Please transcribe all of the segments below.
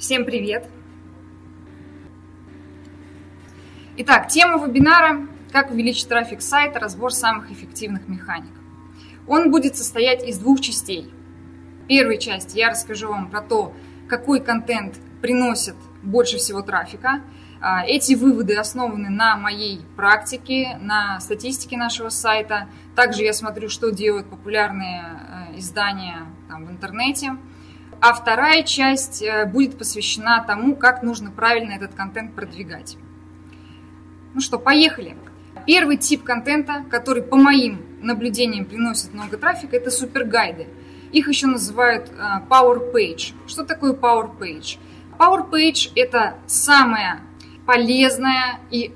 Всем привет! Итак, тема вебинара «Как увеличить трафик сайта. Разбор самых эффективных механик». Он будет состоять из двух частей. В первой части я расскажу вам про то, какой контент приносит больше всего трафика. А, эти выводы основаны на моей практике, на статистике нашего сайта. Также я смотрю, что делают популярные э, издания там, в интернете – а вторая часть э, будет посвящена тому, как нужно правильно этот контент продвигать. Ну что, поехали. Первый тип контента, который по моим наблюдениям приносит много трафика, это супергайды. Их еще называют э, Power Page. Что такое Power Page? Power Page – это самая полезная и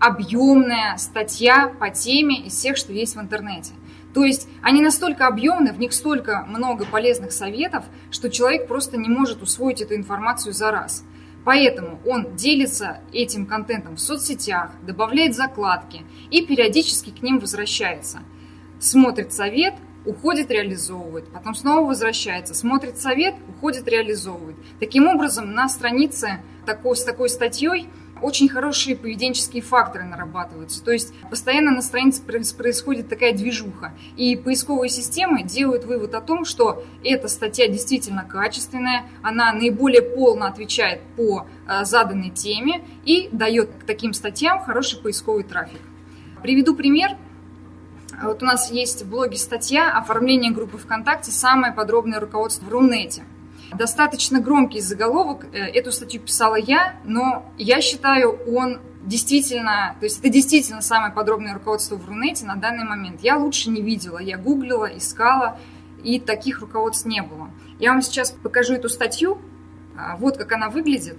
объемная статья по теме из всех, что есть в интернете – то есть они настолько объемны, в них столько много полезных советов, что человек просто не может усвоить эту информацию за раз. Поэтому он делится этим контентом в соцсетях, добавляет закладки и периодически к ним возвращается. Смотрит совет, уходит, реализовывает, потом снова возвращается, смотрит совет, уходит, реализовывает. Таким образом, на странице такой, с такой статьей очень хорошие поведенческие факторы нарабатываются. То есть постоянно на странице происходит такая движуха. И поисковые системы делают вывод о том, что эта статья действительно качественная, она наиболее полно отвечает по э, заданной теме и дает к таким статьям хороший поисковый трафик. Приведу пример. Вот у нас есть в блоге статья «Оформление группы ВКонтакте. Самое подробное руководство в Рунете». Достаточно громкий заголовок, э, эту статью писала я, но я считаю, он действительно, то есть это действительно самое подробное руководство в Рунете на данный момент. Я лучше не видела, я гуглила, искала, и таких руководств не было. Я вам сейчас покажу эту статью, а, вот как она выглядит.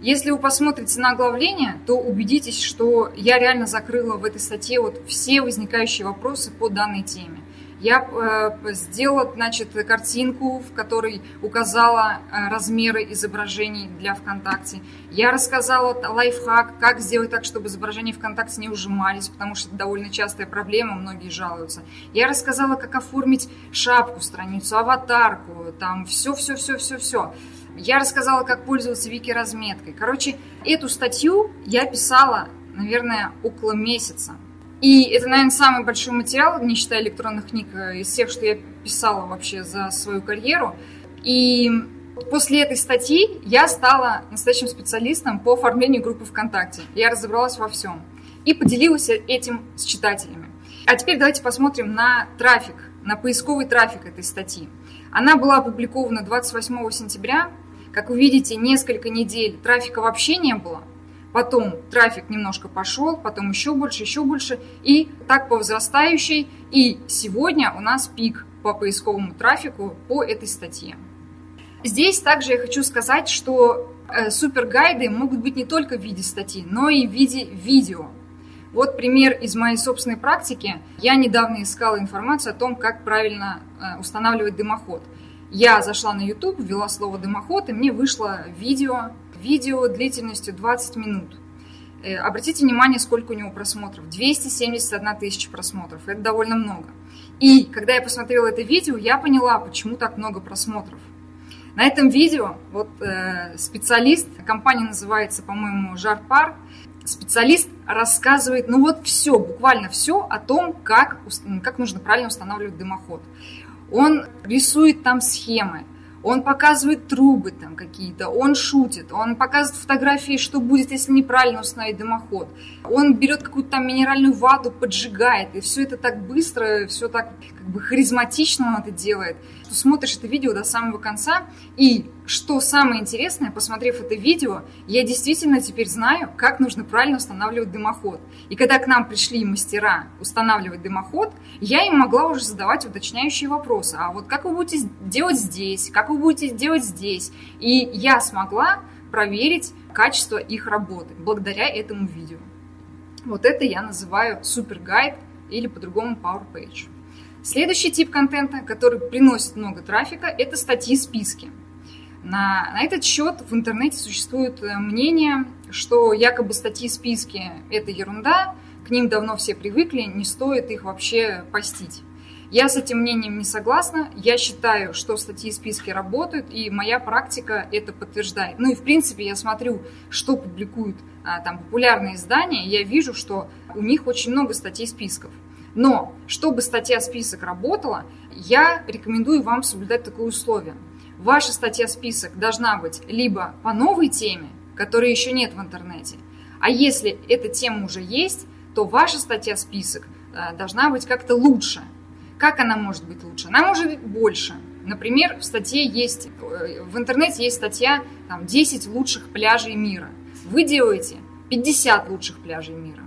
Если вы посмотрите на оглавление, то убедитесь, что я реально закрыла в этой статье вот все возникающие вопросы по данной теме. Я э, сделала, значит, картинку, в которой указала э, размеры изображений для ВКонтакте. Я рассказала лайфхак, как сделать так, чтобы изображения ВКонтакте не ужимались, потому что это довольно частая проблема, многие жалуются. Я рассказала, как оформить шапку, страницу, аватарку, там все-все-все-все-все. Я рассказала, как пользоваться вики-разметкой. Короче, эту статью я писала, наверное, около месяца. И это, наверное, самый большой материал, не считая электронных книг, э, из всех, что я писала вообще за свою карьеру. И после этой статьи я стала настоящим специалистом по оформлению группы ВКонтакте. Я разобралась во всем и поделилась этим с читателями. А теперь давайте посмотрим на трафик, на поисковый трафик этой статьи. Она была опубликована 28 сентября. Как вы видите, несколько недель трафика вообще не было – потом трафик немножко пошел, потом еще больше, еще больше, и так по возрастающей. И сегодня у нас пик по поисковому трафику по этой статье. Здесь также я хочу сказать, что э, супергайды могут быть не только в виде статьи, но и в виде видео. Вот пример из моей собственной практики. Я недавно искала информацию о том, как правильно э, устанавливать дымоход. Я зашла на YouTube, ввела слово дымоход, и мне вышло видео видео длительностью 20 минут. Э, обратите внимание, сколько у него просмотров. 271 тысяча просмотров. Это довольно много. И когда я посмотрела это видео, я поняла, почему так много просмотров. На этом видео вот э, специалист, компания называется, по-моему, Жарпар, специалист рассказывает, ну вот все, буквально все о том, как, как нужно правильно устанавливать дымоход. Он рисует там схемы, он показывает трубы там какие-то, он шутит, он показывает фотографии, что будет, если неправильно установить дымоход. Он берет какую-то там минеральную вату, поджигает, и все это так быстро, все так как бы харизматично он это делает. Ты смотришь это видео до самого конца, и что самое интересное, посмотрев это видео, я действительно теперь знаю, как нужно правильно устанавливать дымоход. И когда к нам пришли мастера устанавливать дымоход, я им могла уже задавать уточняющие вопросы. А вот как вы будете делать здесь, как вы будете делать здесь? И я смогла проверить качество их работы благодаря этому видео. Вот это я называю супер гайд или по-другому Power Page. Следующий тип контента, который приносит много трафика, это статьи-списки. На, на этот счет в интернете существует э, мнение, что якобы статьи-списки – это ерунда, к ним давно все привыкли, не стоит их вообще постить. Я с этим мнением не согласна. Я считаю, что статьи списки работают, и моя практика это подтверждает. Ну и в принципе я смотрю, что публикуют а, там популярные издания, и я вижу, что у них очень много статей списков. Но чтобы статья-список работала, я рекомендую вам соблюдать такое условие. Ваша статья-список должна быть либо по новой теме, которой еще нет в интернете, а если эта тема уже есть, то ваша статья-список э, должна быть как-то лучше. Как она может быть лучше? Она может быть больше. Например, в статье есть, э, в интернете есть статья там, 10 лучших пляжей мира. Вы делаете 50 лучших пляжей мира.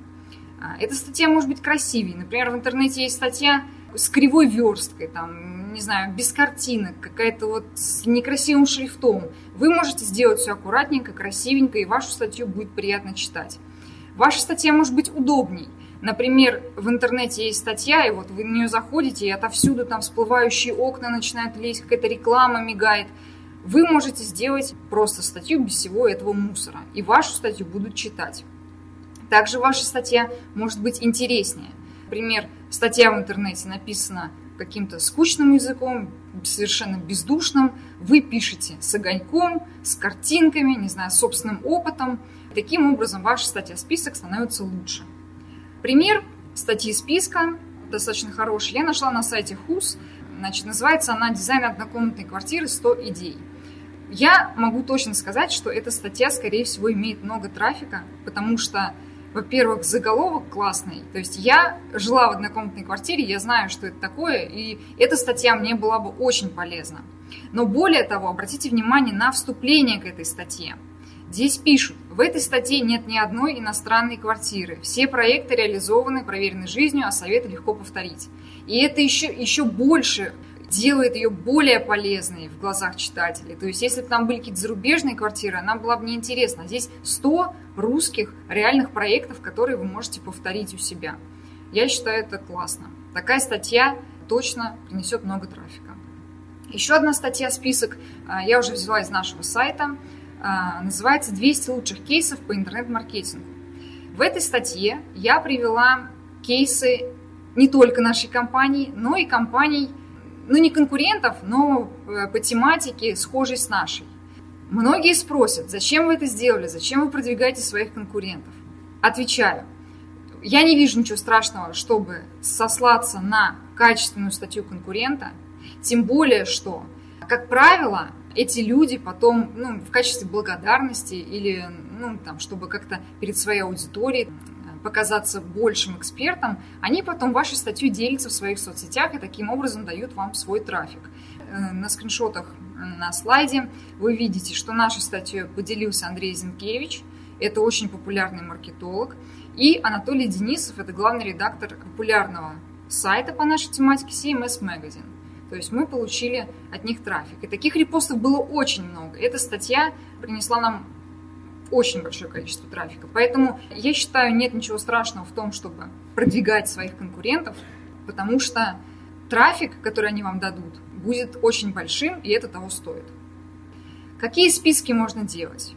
А, эта статья может быть красивее. Например, в интернете есть статья с кривой версткой, там, не знаю, без картинок, какая-то вот с некрасивым шрифтом. Вы можете сделать все аккуратненько, красивенько, и вашу статью будет приятно читать. Ваша статья может быть удобней. Например, в интернете есть статья, и вот вы на нее заходите, и отовсюду там всплывающие окна начинают лезть, какая-то реклама мигает. Вы можете сделать просто статью без всего этого мусора, и вашу статью будут читать. Также ваша статья может быть интереснее. Например, статья в интернете написана каким-то скучным языком, совершенно бездушным. Вы пишете с огоньком, с картинками, не знаю, собственным опытом. Таким образом, ваша статья-список становится лучше. Пример статьи списка достаточно хороший. Я нашла на сайте ХУС. Значит, называется она «Дизайн однокомнатной квартиры 100 идей». Я могу точно сказать, что эта статья, скорее всего, имеет много трафика, потому что, во-первых, заголовок классный. То есть я жила в однокомнатной квартире, я знаю, что это такое, и эта статья мне была бы очень полезна. Но более того, обратите внимание на вступление к этой статье. Здесь пишут, в этой статье нет ни одной иностранной квартиры. Все проекты реализованы, проверены жизнью, а советы легко повторить. И это еще, еще больше делает ее более полезной в глазах читателей. То есть, если бы там были какие-то зарубежные квартиры, она была бы неинтересна. Здесь 100 русских реальных проектов, которые вы можете повторить у себя. Я считаю это классно. Такая статья точно принесет много трафика. Еще одна статья, список, а, я уже взяла из нашего сайта – а, называется «200 лучших кейсов по интернет-маркетингу». В этой статье я привела кейсы не только нашей компании, но и компаний, ну не конкурентов, но э, по тематике схожей с нашей. Многие спросят, зачем вы это сделали, зачем вы продвигаете своих конкурентов. Отвечаю, я не вижу ничего страшного, чтобы сослаться на качественную статью конкурента, тем более, что, как правило, эти люди потом, ну, в качестве благодарности или, ну, там, чтобы как-то перед своей аудиторией показаться большим экспертом, они потом вашу статью делятся в своих соцсетях и таким образом дают вам свой трафик. Э, на скриншотах на слайде вы видите, что нашей статьей поделился Андрей Зинкевич, это очень популярный маркетолог, и Анатолий Денисов, это главный редактор популярного сайта по нашей тематике CMS Magazine. То есть мы получили от них трафик. И таких репостов было очень много. Эта статья принесла нам очень большое количество трафика. Поэтому я считаю, нет ничего страшного в том, чтобы продвигать своих конкурентов, потому что трафик, который они вам дадут, будет очень большим, и это того стоит. Какие списки можно делать?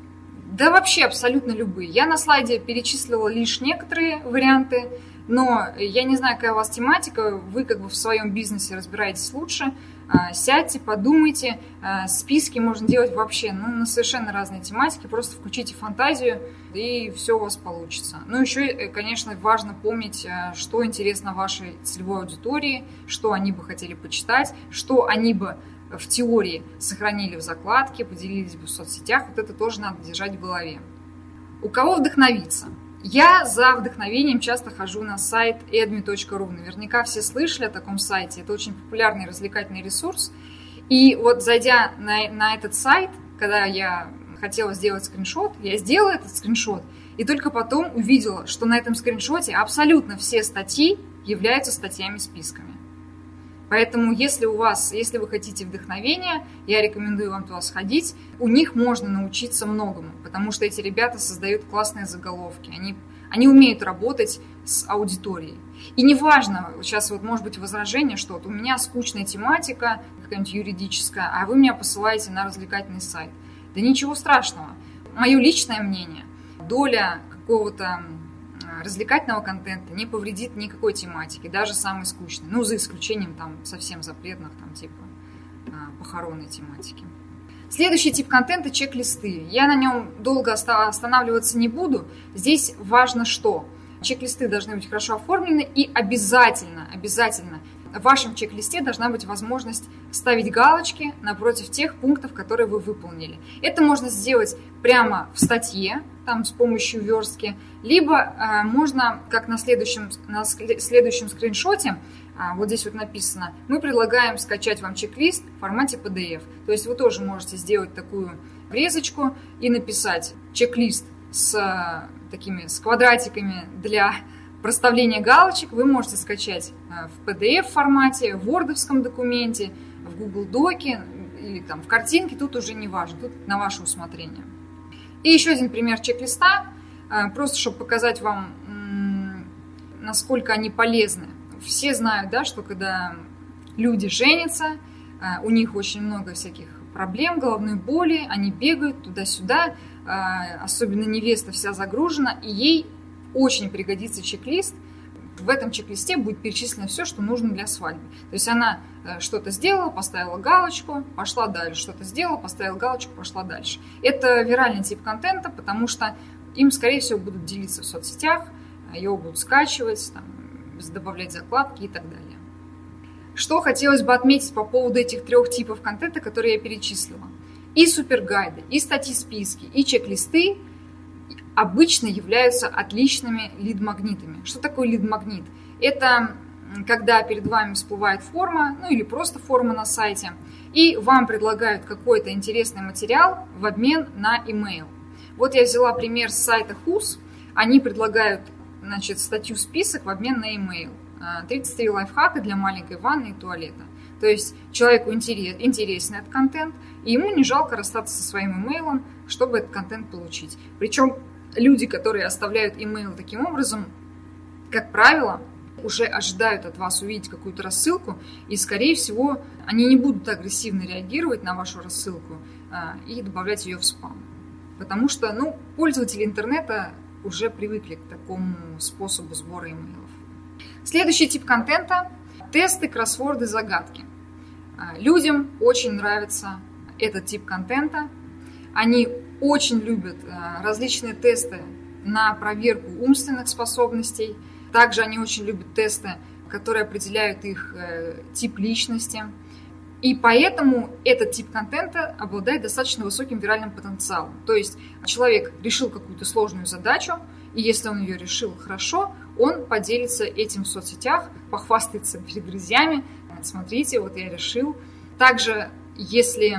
Да вообще абсолютно любые. Я на слайде перечислила лишь некоторые варианты. Но я не знаю, какая у вас тематика, вы как бы в своем бизнесе разбираетесь лучше. А, сядьте, подумайте. А, списки можно делать вообще ну, на совершенно разные тематики. Просто включите фантазию, и все у вас получится. Ну, еще, э, конечно, важно помнить, э, что интересно вашей целевой аудитории, что они бы хотели почитать, что они бы в теории сохранили в закладке, поделились бы в соцсетях. Вот это тоже надо держать в голове. У кого вдохновиться? Я за вдохновением часто хожу на сайт edmi.ru. Наверняка все слышали о таком сайте. Это очень популярный развлекательный ресурс. И вот зайдя на, на этот сайт, когда я хотела сделать скриншот, я сделала этот скриншот, и только потом увидела, что на этом скриншоте абсолютно все статьи являются статьями-списками. Поэтому, если у вас, если вы хотите вдохновения, я рекомендую вам туда сходить. У них можно научиться многому, потому что эти ребята создают классные заголовки. Они, они умеют работать с аудиторией. И неважно, сейчас вот может быть возражение, что вот у меня скучная тематика, какая-нибудь юридическая, а вы меня посылаете на развлекательный сайт. Да ничего страшного. Мое личное мнение, доля какого-то развлекательного контента не повредит никакой тематике, даже самой скучной. Ну, за исключением там совсем запретных, там типа а, похоронной тематики. Следующий тип контента – чек-листы. Я на нем долго останавливаться не буду. Здесь важно что? Чек-листы должны быть хорошо оформлены и обязательно, обязательно в вашем чек-листе должна быть возможность ставить галочки напротив тех пунктов, которые вы выполнили. Это можно сделать прямо в статье, там с помощью верстки, либо э, можно, как на следующем, на следующем скриншоте, а, вот здесь вот написано, мы предлагаем скачать вам чек-лист в формате PDF. То есть вы тоже можете сделать такую врезочку и написать чек-лист с э, такими с квадратиками для проставления галочек. Вы можете скачать э, в PDF формате, в Word документе, в Google Доке или там в картинке. Тут уже не важно, тут на ваше усмотрение. И еще один пример чек-листа, э, просто чтобы показать вам, насколько они полезны все знают, да, что когда люди женятся, э, у них очень много всяких проблем, головной боли, они бегают туда-сюда, э, особенно невеста вся загружена, и ей очень пригодится чек-лист. В этом чек-листе будет перечислено все, что нужно для свадьбы. То есть она э, что-то сделала, поставила галочку, пошла дальше, что-то сделала, поставила галочку, пошла дальше. Это виральный тип контента, потому что им, скорее всего, будут делиться в соцсетях, его будут скачивать, там, добавлять закладки и так далее. Что хотелось бы отметить по поводу этих трех типов контента, которые я перечислила. И супергайды, и статьи-списки, и чек-листы обычно являются отличными лид-магнитами. Что такое лид-магнит? Это когда перед вами всплывает форма, ну или просто форма на сайте, и вам предлагают какой-то интересный материал в обмен на email. Вот я взяла пример с сайта HUS. Они предлагают значит, статью список в обмен на e-mail. 33 а, лайфхака для маленькой ванны и туалета. То есть человеку интересен этот контент, и ему не жалко расстаться со своим имейлом, чтобы этот контент получить. Причем люди, которые оставляют имейл таким образом, как правило, уже ожидают от вас увидеть какую-то рассылку, и, скорее всего, они не будут агрессивно реагировать на вашу рассылку а, и добавлять ее в спам. Потому что, ну, пользователи интернета уже привыкли к такому способу сбора имейлов. Следующий тип контента – тесты, кроссворды, загадки. А, людям очень нравится этот тип контента. Они очень любят а, различные тесты на проверку умственных способностей. Также они очень любят тесты, которые определяют их э, тип личности – и поэтому этот тип контента обладает достаточно высоким виральным потенциалом. То есть человек решил какую-то сложную задачу, и если он ее решил хорошо, он поделится этим в соцсетях, похвастается перед друзьями. Смотрите, вот я решил. Также, если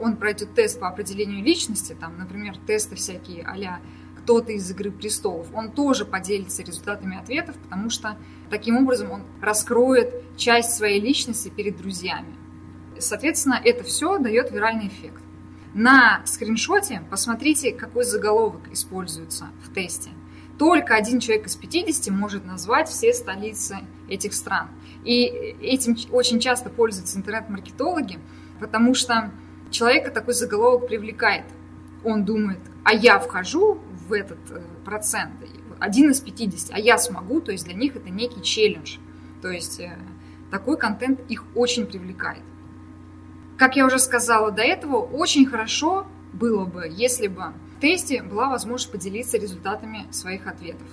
он пройдет тест по определению личности, там, например, тесты всякие а кто-то из «Игры престолов», он тоже поделится результатами ответов, потому что таким образом он раскроет часть своей личности перед друзьями. Соответственно, это все дает виральный эффект. На скриншоте посмотрите, какой заголовок используется в тесте. Только один человек из 50 может назвать все столицы этих стран. И этим очень часто пользуются интернет-маркетологи, потому что человека такой заголовок привлекает. Он думает, а я вхожу в этот э, процент, один из 50, а я смогу, то есть для них это некий челлендж. То есть э, такой контент их очень привлекает. Как я уже сказала до этого, очень хорошо было бы, если бы в тесте была возможность поделиться результатами своих ответов.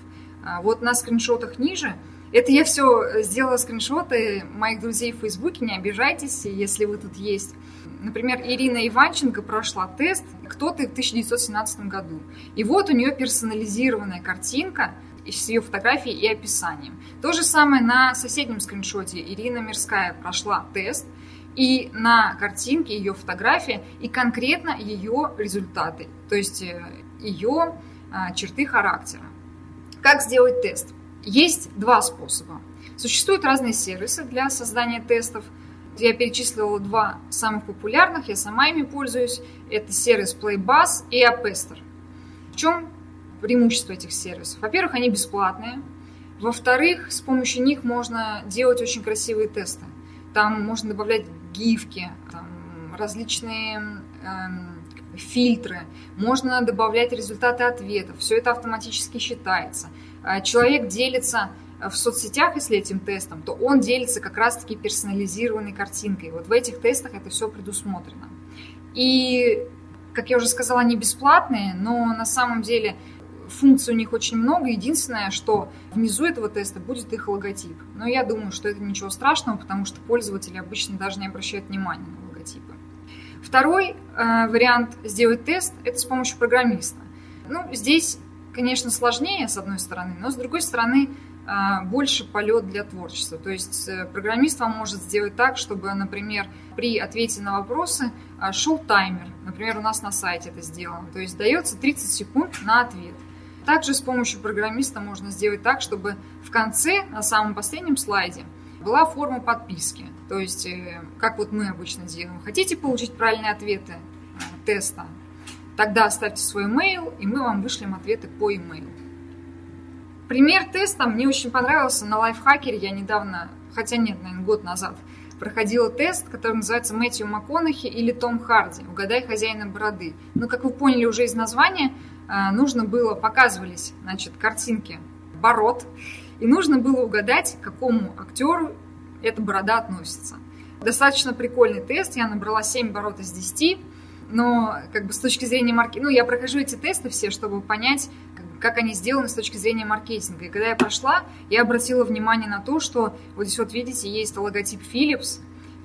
А вот на скриншотах ниже, это я все сделала скриншоты моих друзей в Фейсбуке, не обижайтесь, если вы тут есть. Например, Ирина Иванченко прошла тест «Кто ты» в 1917 году. И вот у нее персонализированная картинка с ее фотографией и описанием. То же самое на соседнем скриншоте. Ирина Мирская прошла тест – и на картинке ее фотография и конкретно ее результаты, то есть э, ее а, черты характера. Как сделать тест? Есть два способа. Существуют разные сервисы для создания тестов. Я перечислила два самых популярных, я сама ими пользуюсь. Это сервис Playbuzz и Apester. В чем преимущество этих сервисов? Во-первых, они бесплатные. Во-вторых, с помощью них можно делать очень красивые тесты. Там можно добавлять гифки, там, различные э, фильтры, можно добавлять результаты ответов, все это автоматически считается. А, человек делится в соцсетях, если этим тестом, то он делится как раз-таки персонализированной картинкой. Вот в этих тестах это все предусмотрено. И, как я уже сказала, они бесплатные, но на самом деле функций у них очень много. Единственное, что внизу этого теста будет их логотип. Но я думаю, что это ничего страшного, потому что пользователи обычно даже не обращают внимания на логотипы. Второй э, вариант сделать тест – это с помощью программиста. Ну, здесь, конечно, сложнее, с одной стороны, но с другой стороны, э, больше полет для творчества. То есть э, программист вам может сделать так, чтобы, например, при ответе на вопросы э, шел таймер. Например, у нас на сайте это сделано. То есть дается 30 секунд на ответ. Также с помощью программиста можно сделать так, чтобы в конце, на самом последнем слайде, была форма подписки. То есть, э, как вот мы обычно делаем. Хотите получить правильные ответы э, теста? Тогда оставьте свой mail, и мы вам вышлем ответы по email. Пример теста мне очень понравился на лайфхакере. Я недавно, хотя нет, наверное, год назад, проходила тест, который называется Мэтью МакКонахи или Том Харди «Угадай хозяина бороды». Но, как вы поняли уже из названия, а, нужно было, показывались, значит, картинки бород, и нужно было угадать, к какому актеру эта борода относится. Достаточно прикольный тест, я набрала 7 бород из 10, но как бы с точки зрения маркетинга, ну, я прохожу эти тесты все, чтобы понять, как, они сделаны с точки зрения маркетинга. И когда я прошла, я обратила внимание на то, что вот здесь вот видите, есть логотип Philips,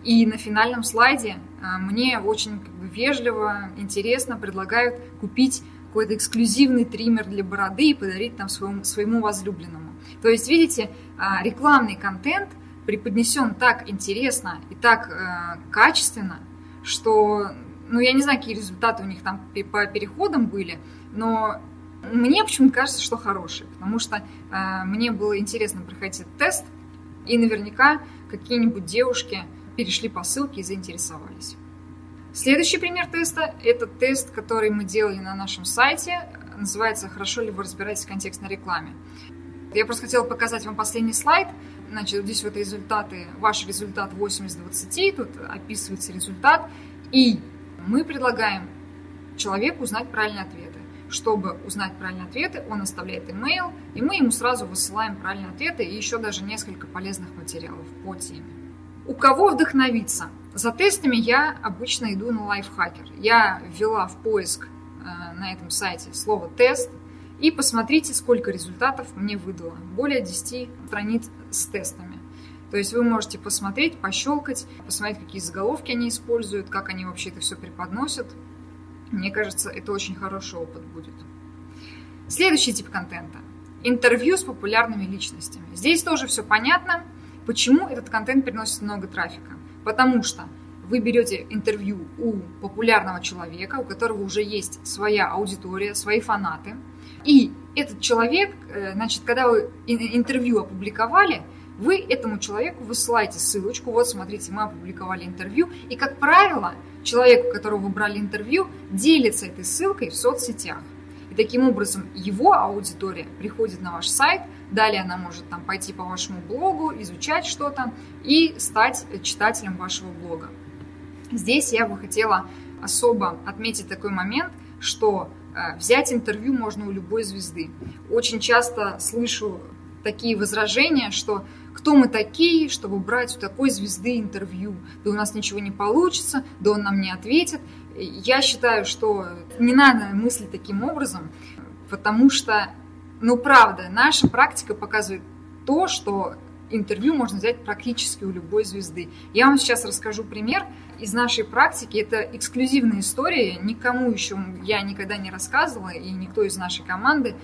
и на финальном слайде а, мне очень как бы, вежливо, интересно предлагают купить какой-то эксклюзивный триммер для бороды и подарить там своему, своему возлюбленному. То есть, видите, а, рекламный контент преподнесен так интересно и так э, качественно, что, ну, я не знаю, какие результаты у них там по переходам были, но мне почему-то кажется, что хорошие, потому что э, мне было интересно проходить этот тест, и наверняка какие-нибудь девушки перешли по ссылке и заинтересовались. Следующий пример теста – это тест, который мы делали на нашем сайте. Называется «Хорошо ли вы разбираетесь в контекстной рекламе?». Я просто хотела показать вам последний слайд. Значит, здесь вот результаты, ваш результат 8 из 20, тут описывается результат. И мы предлагаем человеку узнать правильные ответы. Чтобы узнать правильные ответы, он оставляет email, и мы ему сразу высылаем правильные ответы и еще даже несколько полезных материалов по теме. У кого вдохновиться? За тестами я обычно иду на лайфхакер. Я ввела в поиск э, на этом сайте слово «тест», и посмотрите, сколько результатов мне выдало. Более 10 страниц с тестами. То есть вы можете посмотреть, пощелкать, посмотреть, какие заголовки они используют, как они вообще это все преподносят. Мне кажется, это очень хороший опыт будет. Следующий тип контента. Интервью с популярными личностями. Здесь тоже все понятно, почему этот контент приносит много трафика. Потому что вы берете интервью у популярного человека, у которого уже есть своя аудитория, свои фанаты. И этот человек, э, значит, когда вы интервью опубликовали, вы этому человеку высылаете ссылочку, вот смотрите, мы опубликовали интервью, и, как правило, человек, у которого вы брали интервью, делится этой ссылкой в соцсетях. И таким образом его аудитория приходит на ваш сайт, далее она может там пойти по вашему блогу, изучать что-то и стать читателем вашего блога. Здесь я бы хотела особо отметить такой момент, что э, взять интервью можно у любой звезды. Очень часто слышу такие возражения, что кто мы такие, чтобы брать у такой звезды интервью, да у нас ничего не получится, да он нам не ответит. Я считаю, что не надо мыслить таким образом, потому что, ну правда, наша практика показывает то, что интервью можно взять практически у любой звезды. Я вам сейчас расскажу пример из нашей практики. Это эксклюзивная история, никому еще я никогда не рассказывала, и никто из нашей команды.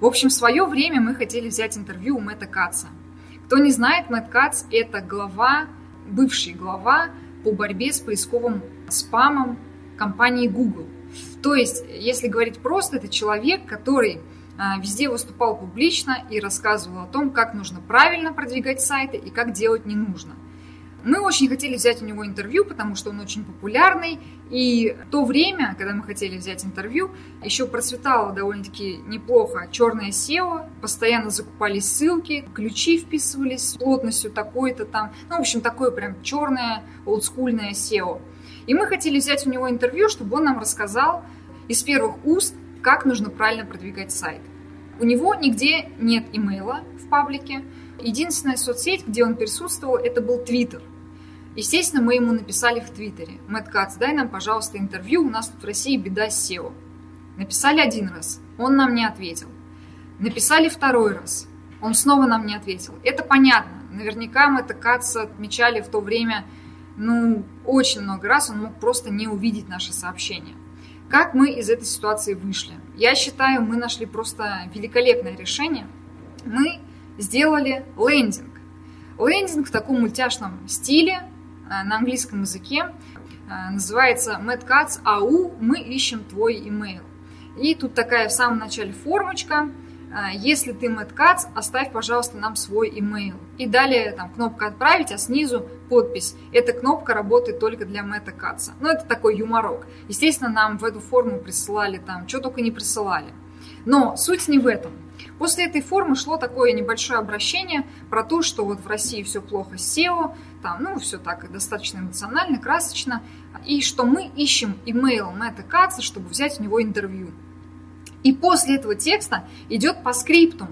В общем, в свое время мы хотели взять интервью у Мэтта Катца. Кто не знает, Мэтт Катц – это глава, бывший глава по борьбе с поисковым спамом компании Google. То есть, если говорить просто, это человек, который а, везде выступал публично и рассказывал о том, как нужно правильно продвигать сайты и как делать не нужно. Мы очень хотели взять у него интервью, потому что он очень популярный. И в то время, когда мы хотели взять интервью, еще процветало довольно-таки неплохо черное SEO. Постоянно закупались ссылки, ключи вписывались с плотностью такой-то там. Ну, в общем, такое прям черное, олдскульное SEO. И мы хотели взять у него интервью, чтобы он нам рассказал из первых уст, как нужно правильно продвигать сайт. У него нигде нет имейла в паблике. Единственная соцсеть, где он присутствовал, это был Твиттер. Естественно, мы ему написали в Твиттере. Мэтт Кац, дай нам, пожалуйста, интервью, у нас тут в России беда с SEO. Написали один раз, он нам не ответил. Написали второй раз, он снова нам не ответил. Это понятно. Наверняка Мэтта Каца отмечали в то время ну, очень много раз, он мог просто не увидеть наше сообщение. Как мы из этой ситуации вышли? Я считаю, мы нашли просто великолепное решение. Мы сделали лендинг. Лендинг в таком мультяшном стиле, э, на английском языке, э, называется MadCats AU «Мы ищем твой email». И тут такая в самом начале формочка – а, если ты MadCats, оставь, пожалуйста, нам свой email. И далее там кнопка «Отправить», а снизу подпись. Эта кнопка работает только для MetaCats. Ну, это такой юморок. Естественно, нам в эту форму присылали там, что только не присылали. Но суть не в этом. После этой формы шло такое небольшое обращение про то, что вот в России все плохо с SEO, там, ну, все так достаточно эмоционально, красочно, и что мы ищем email Мэтта Катса, чтобы взять у него интервью. И после этого текста идет по скриптум,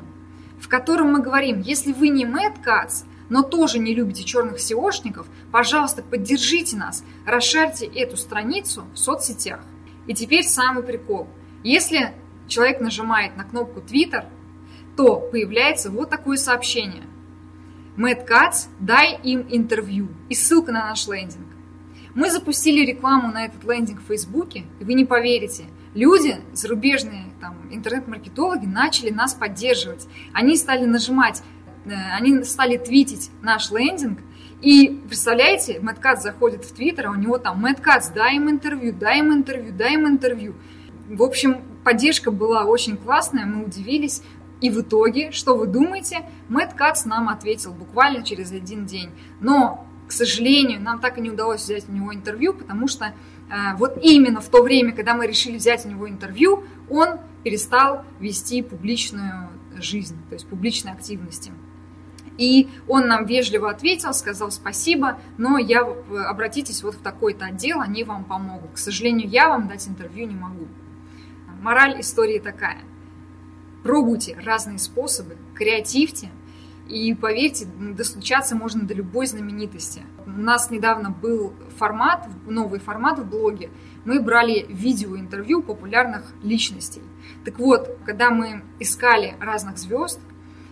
в котором мы говорим, если вы не Мэтт Кац, но тоже не любите черных SEOшников, пожалуйста, поддержите нас, расшарьте эту страницу в соцсетях. И теперь самый прикол. Если человек нажимает на кнопку Twitter, то появляется вот такое сообщение. Мэтт Кац, дай им интервью. И ссылка на наш лендинг. Мы запустили рекламу на этот лендинг в Фейсбуке, и вы не поверите, люди, зарубежные там, интернет-маркетологи, начали нас поддерживать. Они стали нажимать, э, они стали твитить наш лендинг, и представляете, Мэтт заходит в Твиттер, а у него там Мэтт дай им интервью, дай им интервью, дай им интервью. В общем, поддержка была очень классная, мы удивились. И в итоге, что вы думаете, Мэтт Кац нам ответил буквально через один день. Но, к сожалению, нам так и не удалось взять у него интервью, потому что а, вот именно в то время, когда мы решили взять у него интервью, он перестал вести публичную жизнь, то есть публичные активности. И он нам вежливо ответил, сказал спасибо, но я, обратитесь вот в такой-то отдел, они вам помогут. К сожалению, я вам дать интервью не могу. Мораль истории такая. Пробуйте разные способы, креативьте, и поверьте, достучаться можно до любой знаменитости. У нас недавно был формат, новый формат в блоге. Мы брали видеоинтервью популярных личностей. Так вот, когда мы искали разных звезд,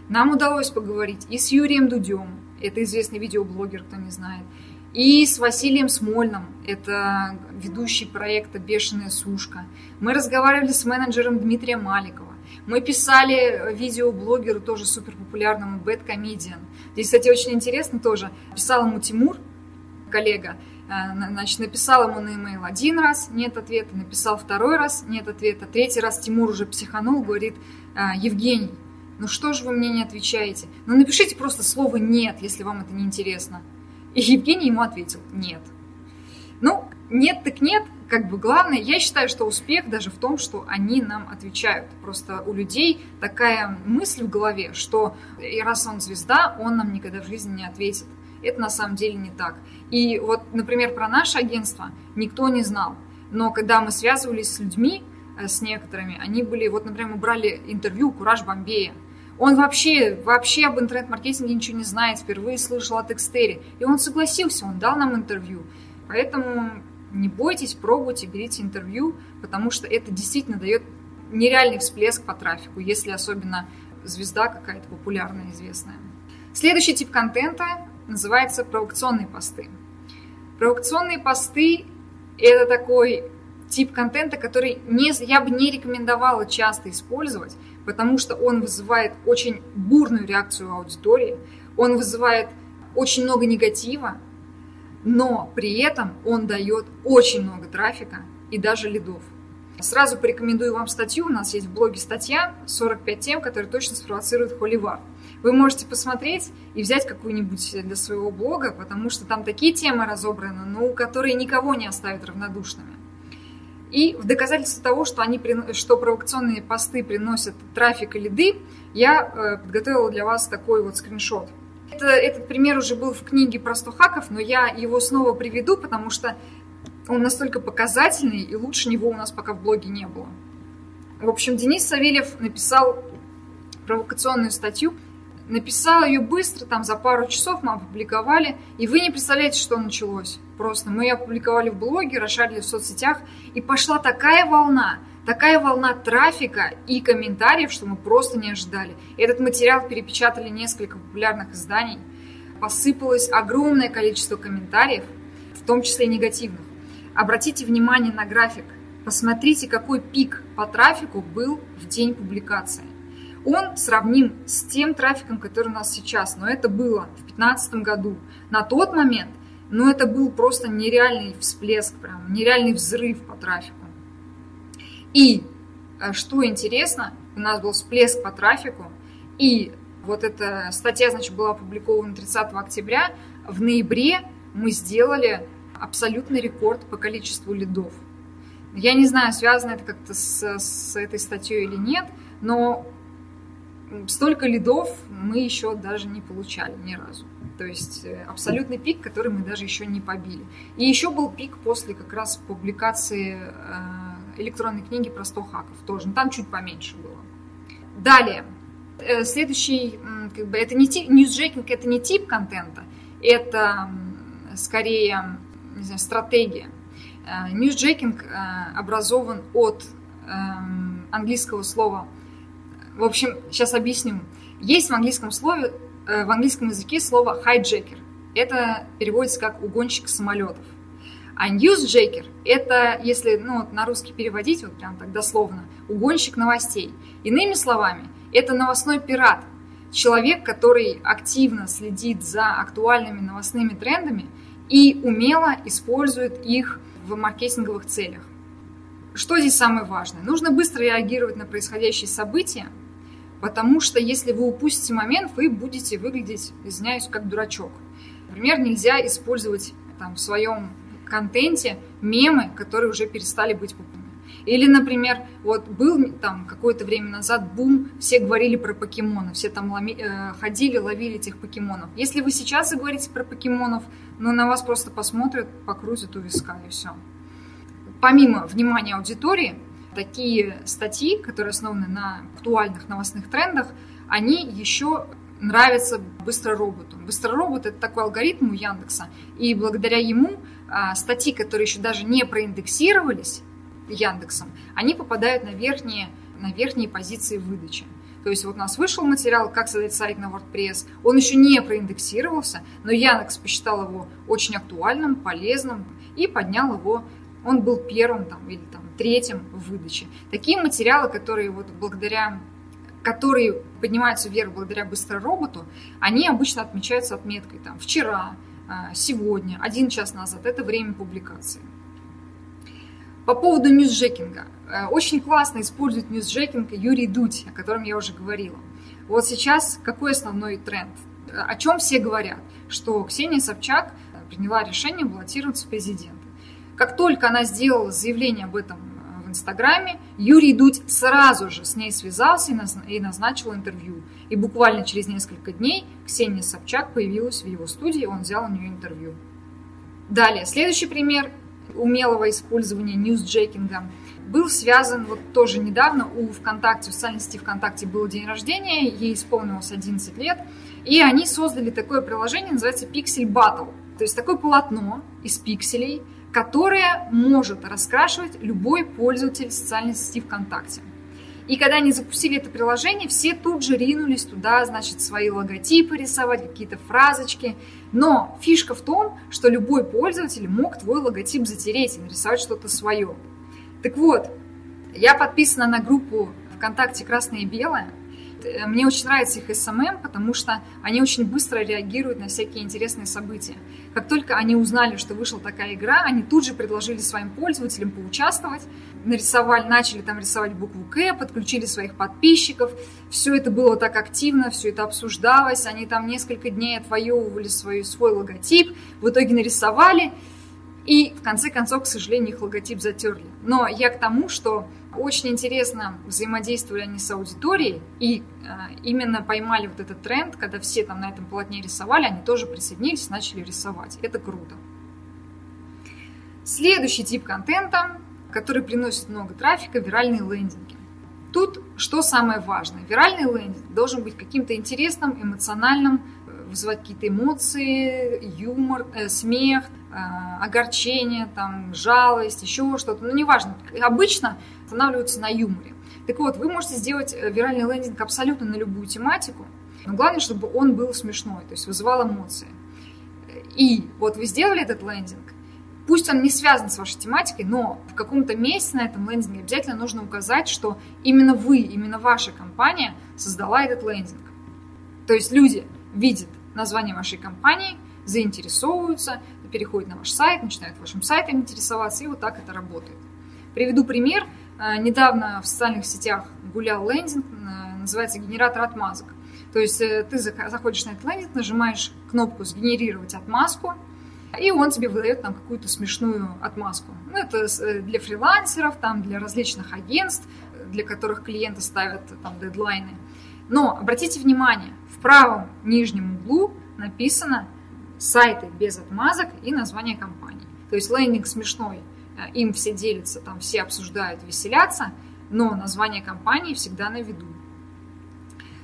нам удалось поговорить и с Юрием Дудем, это известный видеоблогер, кто не знает, и с Василием Смольным, это ведущий проекта «Бешеная сушка». Мы разговаривали с менеджером Дмитрия Маликова. Мы писали видеоблогеру, тоже супер популярному, Bad Comedian. Здесь, кстати, очень интересно тоже. Писал ему Тимур, коллега, э, значит, написал ему на e-mail один раз, нет ответа, написал второй раз, нет ответа, третий раз Тимур уже психанул, говорит, «Э, Евгений, ну что же вы мне не отвечаете? Ну напишите просто слово «нет», если вам это не интересно. И Евгений ему ответил «нет». Ну, нет так нет, как бы главное, я считаю, что успех даже в том, что они нам отвечают. Просто у людей такая мысль в голове, что и раз он звезда, он нам никогда в жизни не ответит. Это на самом деле не так. И вот, например, про наше агентство никто не знал. Но когда мы связывались с людьми, э, с некоторыми, они были, вот, например, мы брали интервью Кураж Бомбея. Он вообще, вообще об интернет-маркетинге ничего не знает, впервые слышал от Экстери. И он согласился, он дал нам интервью. Поэтому не бойтесь, пробуйте, берите интервью, потому что это действительно дает нереальный всплеск по трафику, если особенно звезда какая-то популярная, известная. Следующий тип контента называется провокационные посты. Провокационные посты – это такой тип контента, который не, я бы не рекомендовала часто использовать, потому что он вызывает очень бурную реакцию аудитории, он вызывает очень много негатива, но при этом он дает очень много трафика и даже лидов. Сразу порекомендую вам статью, у нас есть в блоге статья 45 тем, которые точно спровоцируют холивар. Вы можете посмотреть и взять какую-нибудь для своего блога, потому что там такие темы разобраны, ну, которые никого не оставят равнодушными. И в доказательство того, что, они, что провокационные посты приносят трафик и лиды, я э, подготовила для вас такой вот скриншот – это, этот пример уже был в книге про 100 хаков, но я его снова приведу, потому что он настолько показательный, и лучше него у нас пока в блоге не было. В общем, Денис Савельев написал провокационную статью, написал ее быстро, там за пару часов мы опубликовали, и вы не представляете, что началось. Просто мы ее опубликовали в блоге, расшарили в соцсетях, и пошла такая волна, такая волна трафика и комментариев, что мы просто не ожидали. Этот материал перепечатали несколько популярных изданий, посыпалось огромное количество комментариев, в том числе и негативных. Обратите внимание на график. Посмотрите, какой пик по трафику был в день публикации. Он сравним с тем трафиком, который у нас сейчас, но это было в 2015 году. На тот момент, ну это был просто нереальный всплеск, прям нереальный взрыв по трафику. И э, что интересно, у нас был всплеск по трафику, и вот эта статья, значит, была опубликована 30 октября. В ноябре мы сделали абсолютный рекорд по количеству лидов. Я не знаю, связано это как-то с, с этой статьей или нет, но столько лидов мы еще даже не получали ни разу. То есть э, абсолютный пик, который мы даже еще не побили. И еще был пик после как раз публикации э, электронной книги про 100 хаков тоже. Но там чуть поменьше было. Далее. Э, следующий, как бы, это не тип, newsjacking, это не тип контента, это скорее не знаю, стратегия. Newsjacking э, образован от эм, английского слова. В общем, сейчас объясню. Есть в английском слове, э, в английском языке слово hijacker. Это переводится как угонщик самолетов. А newsjacker – это, если ну, на русский переводить, вот прям так дословно, угонщик новостей. Иными словами, это новостной пират, человек, который активно следит за актуальными новостными трендами – и умело использует их в маркетинговых целях. Что здесь самое важное? Нужно быстро реагировать на происходящие события, потому что если вы упустите момент, вы будете выглядеть, извиняюсь, как дурачок. Например, нельзя использовать там, в своем контенте мемы, которые уже перестали быть популярными. Или, например, вот был там какое-то время назад бум, все говорили про покемонов, все там ломи, э, ходили, ловили этих покемонов. Если вы сейчас заговорите про покемонов, ну, на вас просто посмотрят, покрутят у виска и все. Помимо внимания аудитории, такие статьи, которые основаны на актуальных новостных трендах, они еще нравятся быстророботу. Быстроробот – это такой алгоритм у Яндекса, и благодаря ему статьи, которые еще даже не проиндексировались, Яндексом, они попадают на верхние, на верхние позиции выдачи. То есть вот у нас вышел материал, как создать сайт на WordPress, он еще не проиндексировался, но Яндекс посчитал его очень актуальным, полезным и поднял его, он был первым там, или там, третьим в выдаче. Такие материалы, которые вот благодаря которые поднимаются вверх благодаря быстророботу, они обычно отмечаются отметкой там вчера, а, сегодня, один час назад. Это время публикации. По поводу ньюсджекинга. Э, очень классно использует ньюсджекинг Юрий Дудь, о котором я уже говорила. Вот сейчас какой основной тренд? О чем все говорят? Что Ксения Собчак приняла решение баллотироваться в президенты. Как только она сделала заявление об этом Инстаграме, Юрий Дудь сразу же с ней связался и назначил интервью. И буквально через несколько дней Ксения Собчак появилась в его студии, он взял у нее интервью. Далее, следующий пример умелого использования ньюсджекинга был связан вот тоже недавно у ВКонтакте, в социальной сети ВКонтакте был день рождения, ей исполнилось 11 лет, и они создали такое приложение, называется Pixel Battle. То есть такое полотно из пикселей, которое может раскрашивать любой пользователь социальной сети ВКонтакте. И когда они запустили это приложение, все тут же ринулись туда, значит, свои логотипы рисовать, какие-то фразочки. Но фишка в том, что любой пользователь мог твой логотип затереть и нарисовать что-то свое. Так вот, я подписана на группу ВКонтакте «Красное и белое», мне очень нравится их SMM, потому что они очень быстро реагируют на всякие интересные события. Как только они узнали, что вышла такая игра, они тут же предложили своим пользователям поучаствовать, нарисовали, начали там рисовать букву К, подключили своих подписчиков. Все это было так активно, все это обсуждалось. Они там несколько дней отвоевывали свой, свой логотип, в итоге нарисовали. И в конце концов, к сожалению, их логотип затерли. Но я к тому, что очень интересно взаимодействовали они с аудиторией и э, именно поймали вот этот тренд, когда все там на этом полотне рисовали, они тоже присоединились, начали рисовать. Это круто. Следующий тип контента, который приносит много трафика, виральные лендинги. Тут что самое важное? Виральный лендинг должен быть каким-то интересным, эмоциональным, э, вызывать какие-то эмоции, юмор, э, смех, огорчение, там, жалость, еще что-то. Ну, неважно. Обычно останавливаются на юморе. Так вот, вы можете сделать э, виральный лендинг абсолютно на любую тематику, но главное, чтобы он был смешной, то есть вызывал эмоции. И вот вы сделали этот лендинг, пусть он не связан с вашей тематикой, но в каком-то месте на этом лендинге обязательно нужно указать, что именно вы, именно ваша компания создала этот лендинг. То есть люди видят название вашей компании, заинтересовываются, переходят на ваш сайт, начинают вашим сайтом интересоваться, и вот так это работает. Приведу пример. Э, недавно в социальных сетях гулял лендинг, э, называется «Генератор отмазок». То есть э, ты заходишь на этот лендинг, нажимаешь кнопку «Сгенерировать отмазку», и он тебе выдает там какую-то смешную отмазку. Ну, это для фрилансеров, там, для различных агентств, для которых клиенты ставят там дедлайны. Но обратите внимание, в правом нижнем углу написано сайты без отмазок и название компании. То есть лендинг смешной – Э, им все делятся, там все обсуждают, веселятся, но название компании всегда на виду.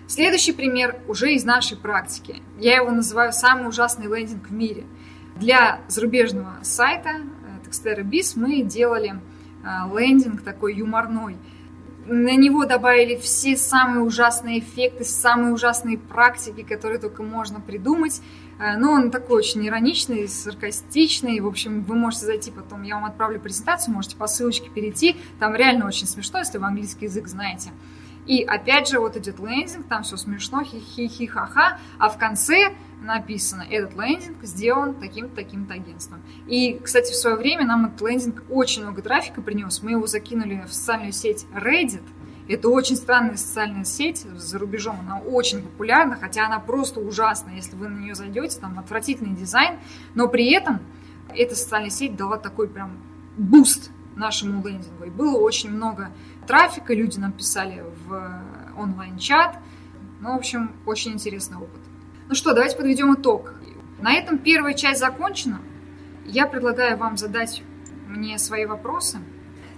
Следующий пример уже из нашей практики. Я его называю самый ужасный лендинг в мире. Для зарубежного сайта Textera Biz мы делали э, лендинг такой юморной. На него добавили все самые ужасные эффекты, самые ужасные практики, которые только можно придумать. Э, но он такой очень ироничный, саркастичный. В общем, вы можете зайти потом, я вам отправлю презентацию, можете по ссылочке перейти. Там реально очень смешно, если вы английский язык знаете. И опять же, вот идет лендинг, там все смешно, хи-хи-хи-ха-ха, а в конце написано, этот лендинг сделан таким-то, таким-то агентством. И, кстати, в свое время нам этот лендинг очень много трафика принес. Мы его закинули в социальную сеть Reddit, это очень странная социальная сеть за рубежом, она очень популярна, хотя она просто ужасная, если вы на нее зайдете, там отвратительный дизайн, но при этом эта социальная сеть дала такой прям boost нашему лендингу. И было очень много трафика, люди нам писали в онлайн-чат. Ну, в общем, очень интересный опыт. Ну что, давайте подведем итог. На этом первая часть закончена. Я предлагаю вам задать мне свои вопросы.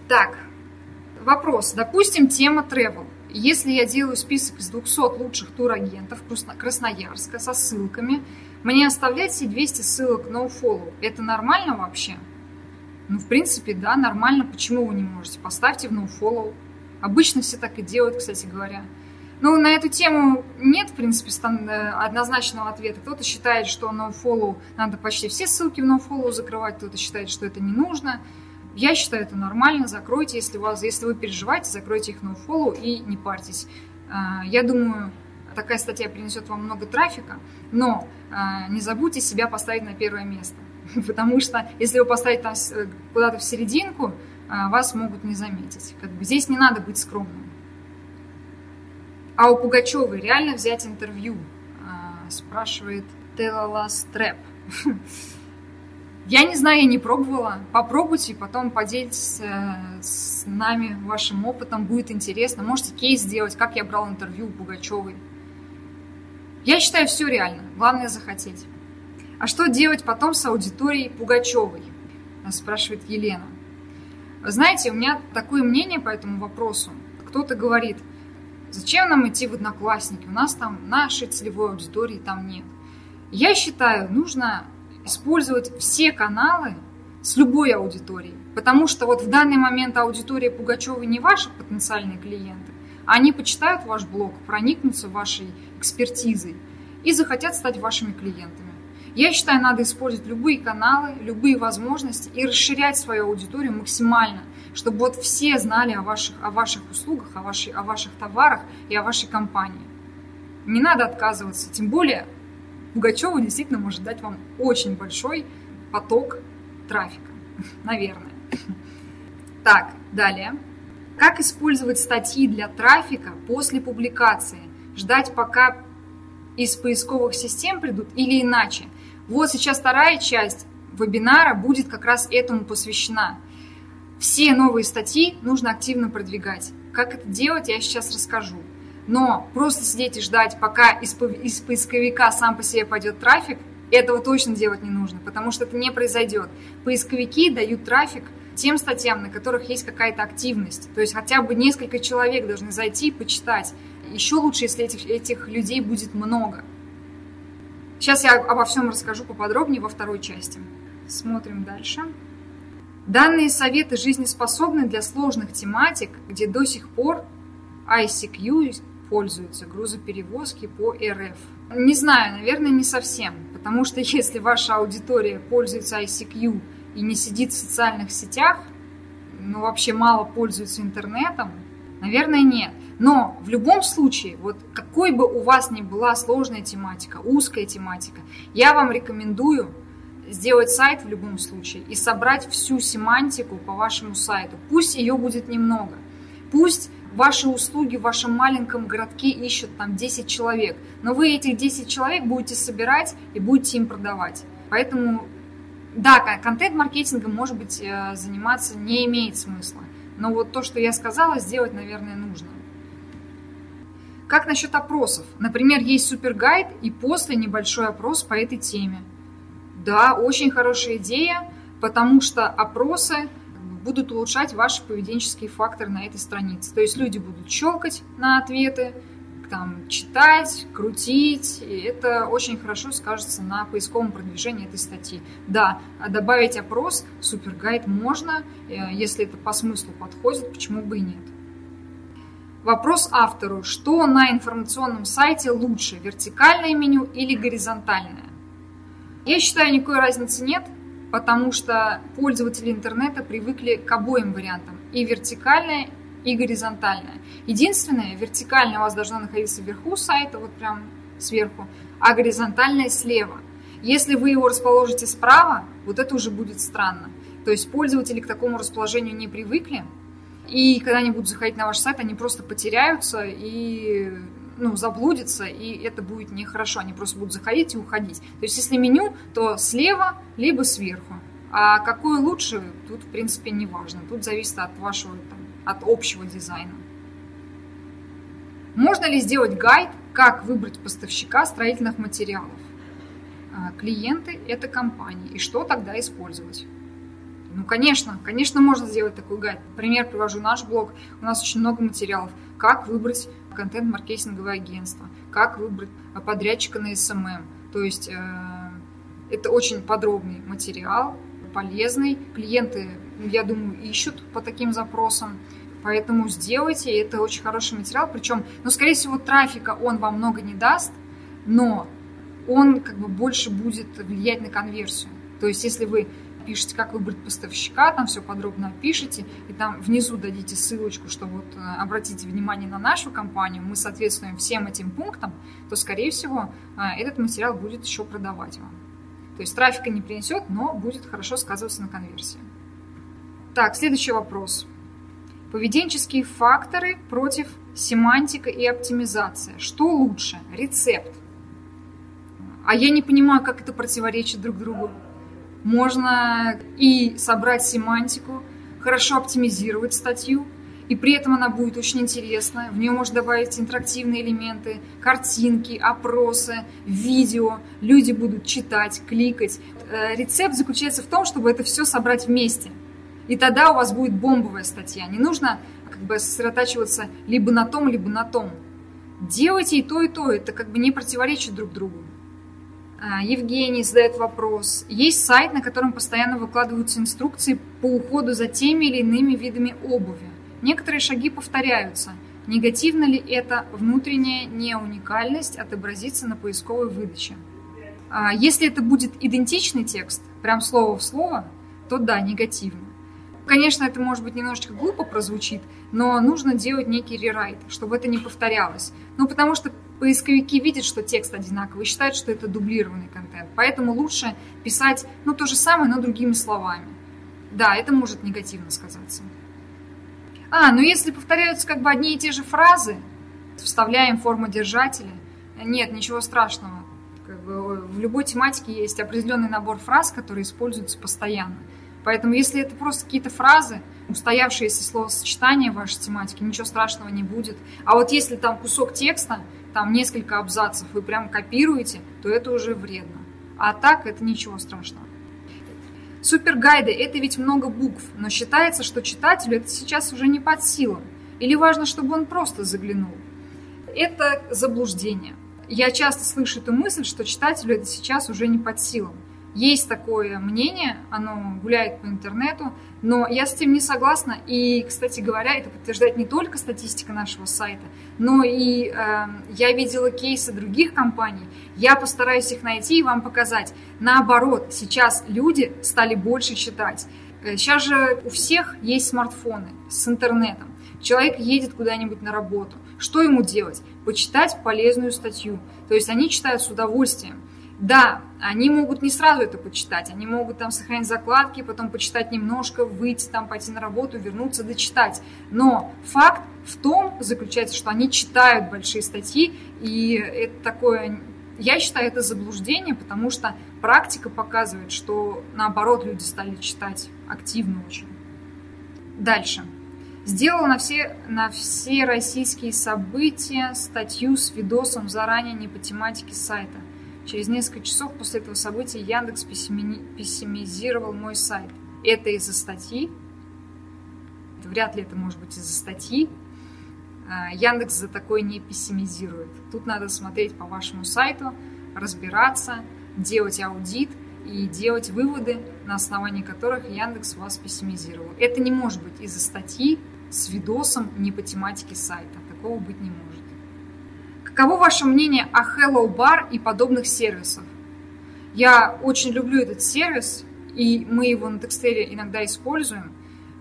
Так, Вопрос. Допустим, тема travel. Если я делаю список из 200 лучших турагентов Красноярска со ссылками, мне оставлять все 200 ссылок nofollow. Это нормально вообще? Ну, в принципе, да, нормально. Почему вы не можете? Поставьте в nofollow. Обычно все так и делают, кстати говоря. Ну, на эту тему нет, в принципе, э, однозначного ответа. Кто-то считает, что nofollow надо почти все ссылки в nofollow закрывать, кто-то считает, что это не нужно. Я считаю это нормально, закройте, если, у вас, если вы переживаете, закройте их nofollow и не парьтесь. А, я думаю, такая статья принесет вам много трафика, но а, не забудьте себя поставить на первое место. Потому что если вы поставите там э, куда-то в серединку, а, вас могут не заметить. Как бы здесь не надо быть скромным. А у Пугачевой реально взять интервью? Спрашивает Телала Стрэп. Я не знаю, я не пробовала. Попробуйте, потом поделитесь э, с нами вашим опытом, будет интересно. Можете кейс сделать, как я брал интервью у Пугачевой. Я считаю, все реально. Главное захотеть. А что делать потом с аудиторией Пугачевой? Спрашивает Елена. знаете, у меня такое мнение по этому вопросу. Кто-то говорит, зачем нам идти в одноклассники? У нас там нашей целевой аудитории там нет. Я считаю, нужно использовать все каналы с любой аудиторией. Потому что вот в данный момент аудитория Пугачева не ваши потенциальные клиенты. Они почитают ваш блог, проникнутся вашей экспертизой и захотят стать вашими клиентами. Я считаю, надо использовать любые каналы, любые возможности и расширять свою аудиторию максимально, чтобы вот все знали о ваших, о ваших услугах, о, вашей, о ваших товарах и о вашей компании. Не надо отказываться, тем более Пугачева действительно может дать вам очень большой поток трафика, наверное. Так, далее. Как использовать статьи для трафика после публикации? Ждать, пока из поисковых систем придут или иначе? Вот сейчас вторая часть вебинара будет как раз этому посвящена. Все новые статьи нужно активно продвигать. Как это делать, я сейчас расскажу. Но просто сидеть и ждать, пока из, из поисковика сам по себе пойдет трафик, этого точно делать не нужно, потому что это не произойдет. Поисковики дают трафик тем статьям, на которых есть какая-то активность. То есть хотя бы несколько человек должны зайти и почитать. Еще лучше, если этих, этих людей будет много. Сейчас я обо всем расскажу поподробнее во второй части. Смотрим дальше. Данные советы жизнеспособны для сложных тематик, где до сих пор ICQ пользуются грузоперевозки по РФ. Не знаю, наверное, не совсем, потому что если ваша аудитория пользуется ICQ и не сидит в социальных сетях, ну вообще мало пользуется интернетом, наверное, нет. Но в любом случае, вот какой бы у вас ни была сложная тематика, узкая тематика, я вам рекомендую сделать сайт в любом случае и собрать всю семантику по вашему сайту. Пусть ее будет немного. Пусть ваши услуги в вашем маленьком городке ищут там 10 человек, но вы этих 10 человек будете собирать и будете им продавать. Поэтому, да, контент-маркетингом, может быть, э, заниматься не имеет смысла. Но вот то, что я сказала, сделать, наверное, нужно. Как насчет опросов? Например, есть супергайд и после небольшой опрос по этой теме. Да, очень хорошая идея, потому что опросы будут улучшать ваши поведенческие факторы на этой странице. То есть люди будут щелкать на ответы, там, читать, крутить, и это очень хорошо скажется на поисковом продвижении этой статьи. Да, а добавить опрос супергайд можно, э, если это по смыслу подходит, почему бы и нет. Вопрос автору. Что на информационном сайте лучше, вертикальное меню или горизонтальное? Я считаю, никакой разницы нет потому что пользователи интернета привыкли к обоим вариантам, и вертикальное, и горизонтальное. Единственное, вертикальное у вас должно находиться вверху сайта, вот прям сверху, а горизонтальное слева. Если вы его расположите справа, вот это уже будет странно. То есть пользователи к такому расположению не привыкли, и когда они будут заходить на ваш сайт, они просто потеряются и ну, заблудятся, и это будет нехорошо. Они просто будут заходить и уходить. То есть, если меню, то слева, либо сверху. А какое лучше, тут, в принципе, не важно. Тут зависит от вашего, там, от общего дизайна. Можно ли сделать гайд, как выбрать поставщика строительных материалов? А, клиенты – это компании. И что тогда использовать? Ну, конечно, конечно, можно сделать такой гайд. Например, привожу наш блог. У нас очень много материалов. Как выбрать контент-маркетинговое агентство, как выбрать подрядчика на SMM. То есть э, это очень подробный материал, полезный. Клиенты, я думаю, ищут по таким запросам. Поэтому сделайте, это очень хороший материал. Причем, ну, скорее всего, трафика он вам много не даст, но он как бы больше будет влиять на конверсию. То есть, если вы пишете, как выбрать поставщика, там все подробно опишите, и там внизу дадите ссылочку, что вот э, обратите внимание на нашу компанию, мы соответствуем всем этим пунктам, то, скорее всего, э, этот материал будет еще продавать вам. То есть трафика не принесет, но будет хорошо сказываться на конверсии. Так, следующий вопрос. Поведенческие факторы против семантика и оптимизация. Что лучше? Рецепт. А я не понимаю, как это противоречит друг другу. Можно и собрать семантику, хорошо оптимизировать статью, и при этом она будет очень интересна. В нее можно добавить интерактивные элементы, картинки, опросы, видео. Люди будут читать, кликать. Э, рецепт заключается в том, чтобы это все собрать вместе. И тогда у вас будет бомбовая статья. Не нужно как бы сосредотачиваться либо на том, либо на том. Делайте и то, и то. Это как бы не противоречит друг другу. А, Евгений задает вопрос. Есть сайт, на котором постоянно выкладываются инструкции по уходу за теми или иными видами обуви. Некоторые шаги повторяются. Негативно ли это внутренняя неуникальность отобразится на поисковой выдаче? А, если это будет идентичный текст, прям слово в слово, то да, негативно. Конечно, это может быть немножечко глупо прозвучит, но нужно делать некий рерайт, чтобы это не повторялось. Ну, потому что поисковики видят, что текст одинаковый, считают, что это дублированный контент. Поэтому лучше писать, ну, то же самое, но другими словами. Да, это может негативно сказаться. А, ну если повторяются как бы одни и те же фразы, вставляем форму держателя, нет, ничего страшного. Как бы в любой тематике есть определенный набор фраз, которые используются постоянно. Поэтому если это просто какие-то фразы, устоявшиеся словосочетания в вашей тематике, ничего страшного не будет. А вот если там кусок текста, там несколько абзацев вы прям копируете, то это уже вредно. А так это ничего страшного. Супергайды – это ведь много букв, но считается, что читателю это сейчас уже не под силу. Или важно, чтобы он просто заглянул. Это заблуждение. Я часто слышу эту мысль, что читателю это сейчас уже не под силам. Есть такое мнение, оно гуляет по интернету, но я с этим не согласна. И, кстати говоря, это подтверждает не только статистика нашего сайта, но и э, я видела кейсы других компаний. Я постараюсь их найти и вам показать. Наоборот, сейчас люди стали больше читать. Сейчас же у всех есть смартфоны с интернетом. Человек едет куда-нибудь на работу. Что ему делать? Почитать полезную статью. То есть они читают с удовольствием. Да, они могут не сразу это почитать, они могут там сохранить закладки, потом почитать немножко, выйти там, пойти на работу, вернуться, дочитать. Но факт в том заключается, что они читают большие статьи, и это такое, я считаю, это заблуждение, потому что практика показывает, что наоборот люди стали читать активно очень. Дальше. Сделала на все, на все российские события статью с видосом заранее не по тематике сайта – Через несколько часов после этого события Яндекс пессимизировал мой сайт. Это из-за статьи. Вряд ли это может быть из-за статьи. А, Яндекс за такое не пессимизирует. Тут надо смотреть по вашему сайту, разбираться, делать аудит и делать выводы, на основании которых Яндекс вас пессимизировал. Это не может быть из-за статьи с видосом не по тематике сайта. Такого быть не может. Каково ваше мнение о Hello Bar и подобных сервисах? Я очень люблю этот сервис, и мы его на Текстеле иногда используем.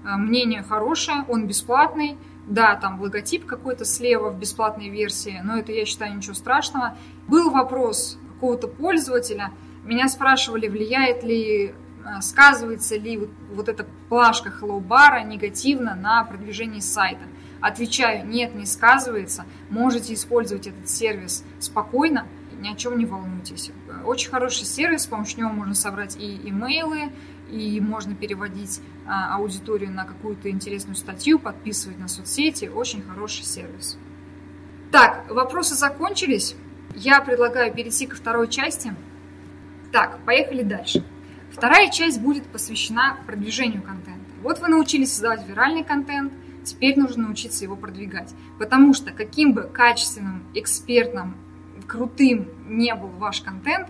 Э, мнение хорошее, он бесплатный. Да, там логотип какой-то слева в бесплатной версии, но это, я считаю, ничего страшного. Был вопрос какого-то пользователя, меня спрашивали, влияет ли, э, сказывается ли вот, вот эта плашка Hello Bar негативно на продвижение сайта. Отвечаю, нет, не сказывается. Можете использовать этот сервис спокойно, ни о чем не волнуйтесь. Очень хороший сервис, с помощью него можно собрать и имейлы, и можно переводить а, аудиторию на какую-то интересную статью, подписывать на соцсети. Очень хороший сервис. Так, вопросы закончились. Я предлагаю перейти ко второй части. Так, поехали дальше. Вторая часть будет посвящена продвижению контента. Вот вы научились создавать виральный контент – Теперь нужно научиться его продвигать. Потому что каким бы качественным, экспертным, крутым не был ваш контент,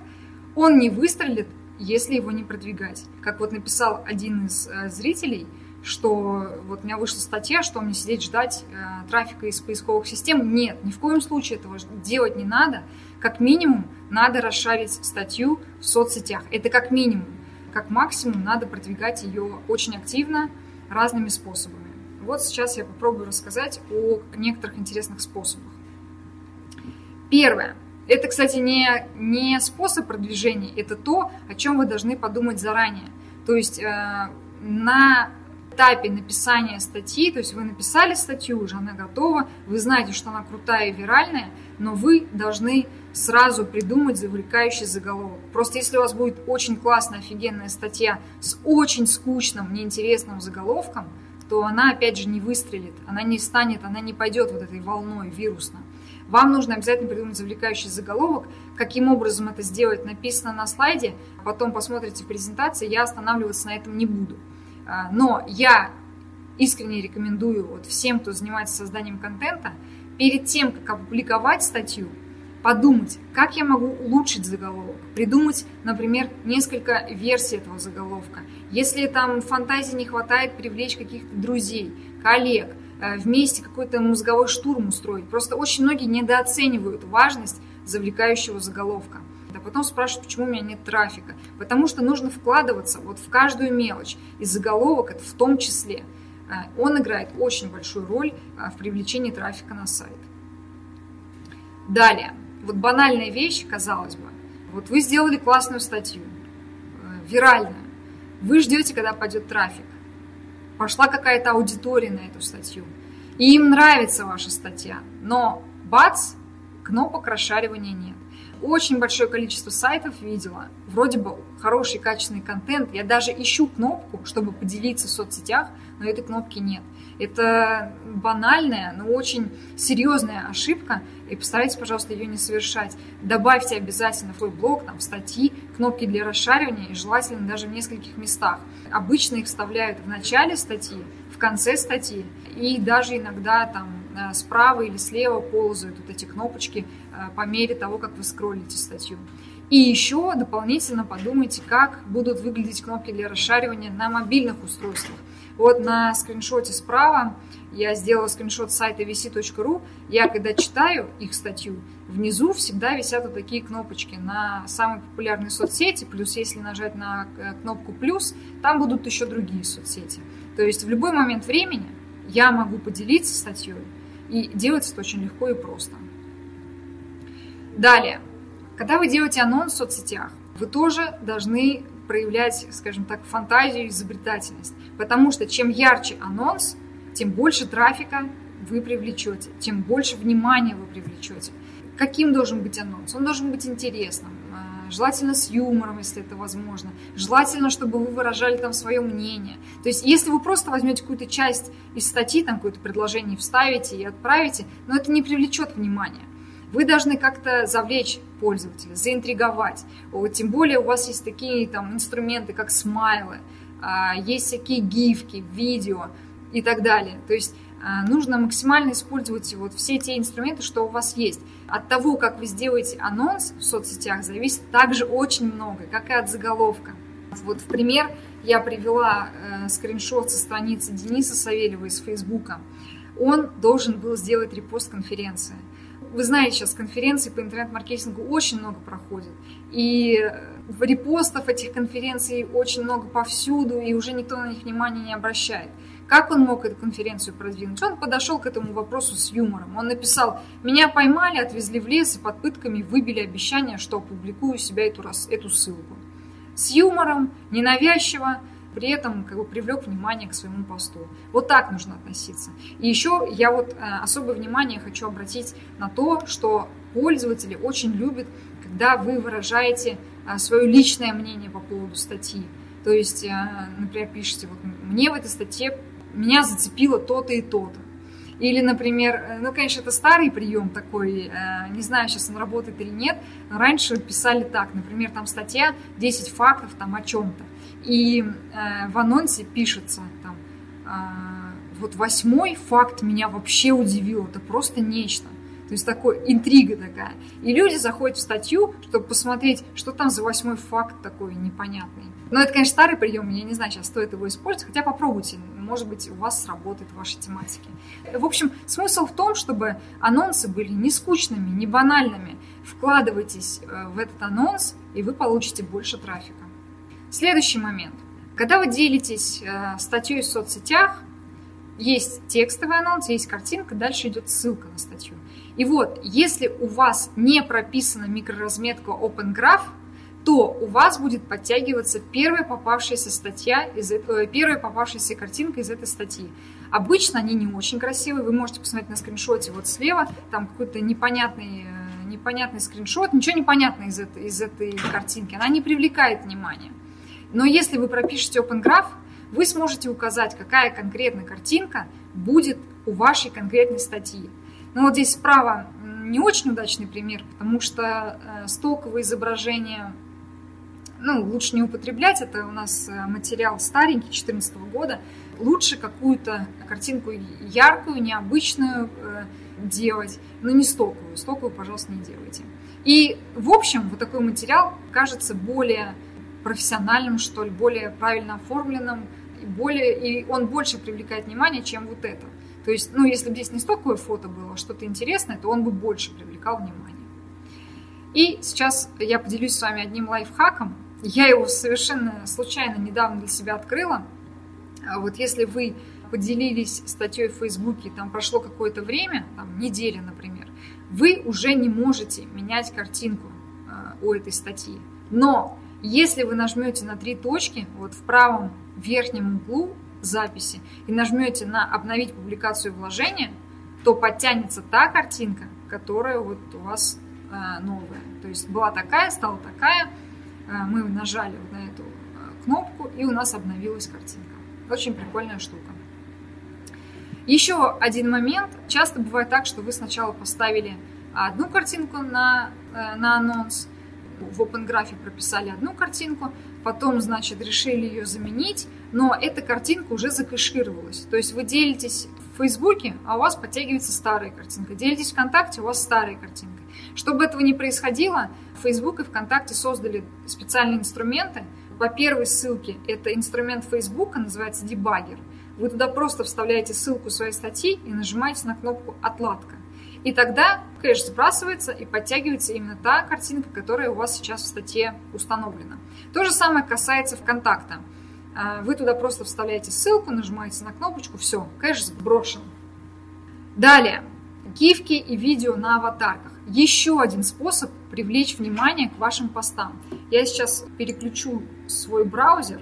он не выстрелит, если его не продвигать. Как вот написал один из э, зрителей, что вот у меня вышла статья, что мне сидеть ждать э, трафика из поисковых систем. Нет, ни в коем случае этого делать не надо. Как минимум надо расшарить статью в соцсетях. Это как минимум. Как максимум надо продвигать ее очень активно разными способами. Вот сейчас я попробую рассказать о некоторых интересных способах. Первое. Это, кстати, не, не способ продвижения, это то, о чем вы должны подумать заранее. То есть э, на этапе написания статьи, то есть вы написали статью, уже она готова, вы знаете, что она крутая и виральная, но вы должны сразу придумать завлекающий заголовок. Просто если у вас будет очень классная, офигенная статья с очень скучным, неинтересным заголовком – то она, опять же, не выстрелит, она не станет, она не пойдет вот этой волной вирусно. Вам нужно обязательно придумать завлекающий заголовок. Каким образом это сделать, написано на слайде. Потом посмотрите в презентации, я останавливаться на этом не буду. А, но я искренне рекомендую вот всем, кто занимается созданием контента, перед тем, как опубликовать статью, подумать, как я могу улучшить заголовок, придумать, например, несколько версий этого заголовка. Если там фантазии не хватает, привлечь каких-то друзей, коллег, э, вместе какой-то мозговой штурм устроить. Просто очень многие недооценивают важность завлекающего заголовка. А потом спрашивают, почему у меня нет трафика. Потому что нужно вкладываться вот в каждую мелочь. И заголовок это в том числе. Э, он играет очень большую роль э, в привлечении трафика на сайт. Далее вот банальная вещь, казалось бы. Вот вы сделали классную статью, э, виральную. Вы ждете, когда пойдет трафик. Пошла какая-то аудитория на эту статью. И им нравится ваша статья. Но бац, кнопок расшаривания нет. очень большое количество сайтов видела, вроде бы хороший качественный контент, я даже ищу кнопку, чтобы поделиться в соцсетях, но этой кнопки нет. Это банальная, но очень серьезная ошибка, и постарайтесь, пожалуйста, ее не совершать. Добавьте обязательно в свой блог, там, статьи, кнопки для расшаривания, и желательно даже в нескольких местах. Обычно их вставляют в начале статьи, в конце статьи, и даже иногда там э, справа или слева ползают вот эти кнопочки э, по мере того, как вы скроллите статью. И еще дополнительно подумайте, как будут выглядеть кнопки для расшаривания на мобильных устройствах. Вот на скриншоте справа я сделала скриншот сайта vc.ru. Я когда читаю их статью, внизу всегда висят вот такие кнопочки на самые популярные соцсети. Плюс если нажать на э, кнопку плюс, там будут еще другие соцсети. То есть в любой момент времени я могу поделиться статьей, и делается это очень легко и просто. Далее, когда вы делаете анонс в соцсетях, вы тоже должны проявлять, скажем так, фантазию и изобретательность. Потому что чем ярче анонс, тем больше трафика вы привлечете, тем больше внимания вы привлечете. Каким должен быть анонс? Он должен быть интересным, э, желательно с юмором, если это возможно. Желательно, чтобы вы выражали там свое мнение. То есть, если вы просто возьмете какую-то часть из статьи, там какое-то предложение вставите и отправите, но это не привлечет внимания. Вы должны как-то завлечь пользователя, заинтриговать. Тем более у вас есть такие там инструменты, как смайлы, а, есть всякие гифки, видео и так далее. То есть а, нужно максимально использовать вот все те инструменты, что у вас есть. От того, как вы сделаете анонс в соцсетях, зависит также очень много, как и от заголовка. Вот в пример я привела э, скриншот со страницы Дениса Савельева из Фейсбука. Он должен был сделать репост конференции вы знаете, сейчас конференции по интернет-маркетингу очень много проходит. И репостов этих конференций очень много повсюду, и уже никто на них внимания не обращает. Как он мог эту конференцию продвинуть? Он подошел к этому вопросу с юмором. Он написал, меня поймали, отвезли в лес и под пытками выбили обещание, что опубликую себя эту, эту ссылку. С юмором, ненавязчиво, при этом как бы привлек внимание к своему посту. Вот так нужно относиться. И еще я вот э, особое внимание хочу обратить на то, что пользователи очень любят, когда вы выражаете э, свое личное мнение по поводу статьи. То есть, э, например, пишите, вот мне в этой статье меня зацепило то-то и то-то. Или, например, ну, конечно, это старый прием такой, не знаю, сейчас он работает или нет, раньше писали так, например, там статья 10 фактов там о чем-то. И э, в анонсе пишется там, э, вот восьмой факт меня вообще удивил, это просто нечто. То есть такой интрига такая. И люди заходят в статью, чтобы посмотреть, что там за восьмой факт такой непонятный. Но это, конечно, старый прием, я не знаю, сейчас стоит его использовать, хотя попробуйте, может быть, у вас сработает в вашей тематике. В общем, смысл в том, чтобы анонсы были не скучными, не банальными. Вкладывайтесь э, в этот анонс, и вы получите больше трафика. Следующий момент. Когда вы делитесь э, статьей в соцсетях, есть текстовый анонс, есть картинка, дальше идет ссылка на статью. И вот, если у вас не прописана микроразметка Open Graph, то у вас будет подтягиваться первая попавшаяся статья, из этого, первая попавшаяся картинка из этой статьи. Обычно они не очень красивые, вы можете посмотреть на скриншоте вот слева, там какой-то непонятный, э, непонятный скриншот, ничего не из этой, из этой картинки, она не привлекает внимания. Но если вы пропишете Open Graph, вы сможете указать, какая конкретная картинка будет у вашей конкретной статьи. Но вот здесь справа не очень удачный пример, потому что э, стоковое изображение ну, лучше не употреблять, это у нас э, материал старенький, 2014 года. Лучше какую-то картинку яркую, необычную э, делать, но не стоковую. Стоковую, пожалуйста, не делайте. И, в общем, вот такой материал кажется более профессиональным, что ли, более правильно оформленным, и, более, и он больше привлекает внимание, чем вот это. То есть, ну, если бы здесь не столько фото было, а что-то интересное, то он бы больше привлекал внимание. И сейчас я поделюсь с вами одним лайфхаком. Я его совершенно случайно недавно для себя открыла. А вот если вы поделились статьей в Фейсбуке, там прошло какое-то время, там неделя, например, вы уже не можете менять картинку э, у этой статьи. Но если вы нажмете на три точки вот в правом верхнем углу записи и нажмете на «Обновить публикацию вложения», то подтянется та картинка, которая вот у вас новая. То есть была такая, стала такая, мы нажали вот на эту кнопку, и у нас обновилась картинка. Очень прикольная штука. Еще один момент. Часто бывает так, что вы сначала поставили одну картинку на, э, на анонс, в Open Graph прописали одну картинку, потом, значит, решили ее заменить, но эта картинка уже закэшировалась. То есть вы делитесь в Фейсбуке, а у вас подтягивается старая картинка. Делитесь ВКонтакте, у вас старая картинка. Чтобы этого не происходило, Facebook и ВКонтакте создали специальные инструменты. По первой ссылке это инструмент Facebook, называется дебаггер. Вы туда просто вставляете ссылку своей статьи и нажимаете на кнопку «Отладка». И тогда кэш сбрасывается и подтягивается именно та картинка, которая у вас сейчас в статье установлена. То же самое касается ВКонтакта. А, вы туда просто вставляете ссылку, нажимаете на кнопочку, все, кэш сброшен. Далее, гифки и видео на аватарках. Еще один способ привлечь внимание к вашим постам. Я сейчас переключу свой браузер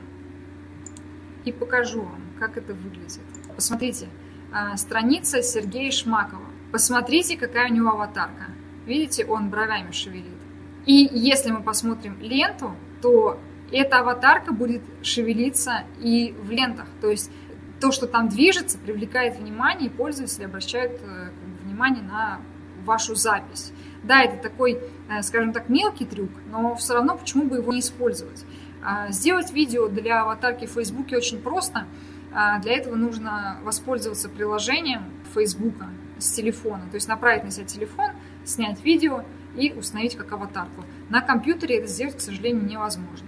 и покажу вам, как это выглядит. Посмотрите, а, страница Сергея Шмакова. Посмотрите, какая у него аватарка. Видите, он бровями шевелит. И если мы посмотрим ленту, то эта аватарка будет шевелиться и в лентах. То есть то, что там движется, привлекает внимание, и пользователи обращают э, внимание на вашу запись. Да, это такой, э, скажем так, мелкий трюк, но все равно почему бы его не использовать? А, сделать видео для аватарки в Фейсбуке очень просто. А, для этого нужно воспользоваться приложением Фейсбука с телефона, то есть направить на себя телефон, снять видео и установить как аватарку. На компьютере это сделать, к сожалению, невозможно.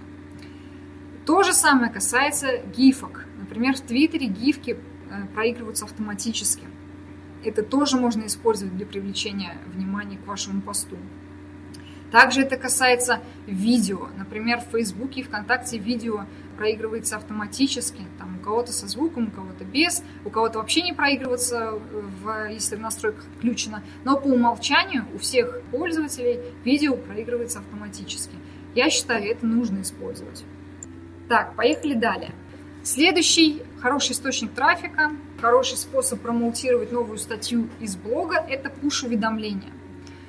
То же самое касается гифок. Например, в Твиттере гифки э, проигрываются автоматически. Это тоже можно использовать для привлечения внимания к вашему посту. Также это касается видео. Например, в Фейсбуке и ВКонтакте видео проигрывается автоматически. Там у кого-то со звуком, у кого-то без, у кого-то вообще не проигрывается, в, если в настройках включено. Но по умолчанию у всех пользователей видео проигрывается автоматически. Я считаю, это нужно использовать. Так, поехали далее. Следующий хороший источник трафика, хороший способ промоутировать новую статью из блога – это пуш-уведомления.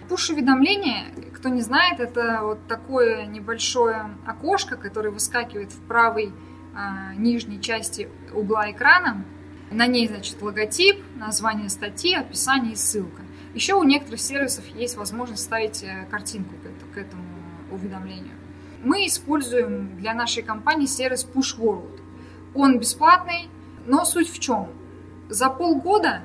Пуш-уведомления, кто не знает, это вот такое небольшое окошко, которое выскакивает в правой а, нижней части угла экрана. На ней, значит, логотип, название статьи, описание и ссылка. Еще у некоторых сервисов есть возможность ставить э, картинку к этому уведомлению. Мы используем для нашей компании сервис PushWorld. Он бесплатный, но суть в чем? За полгода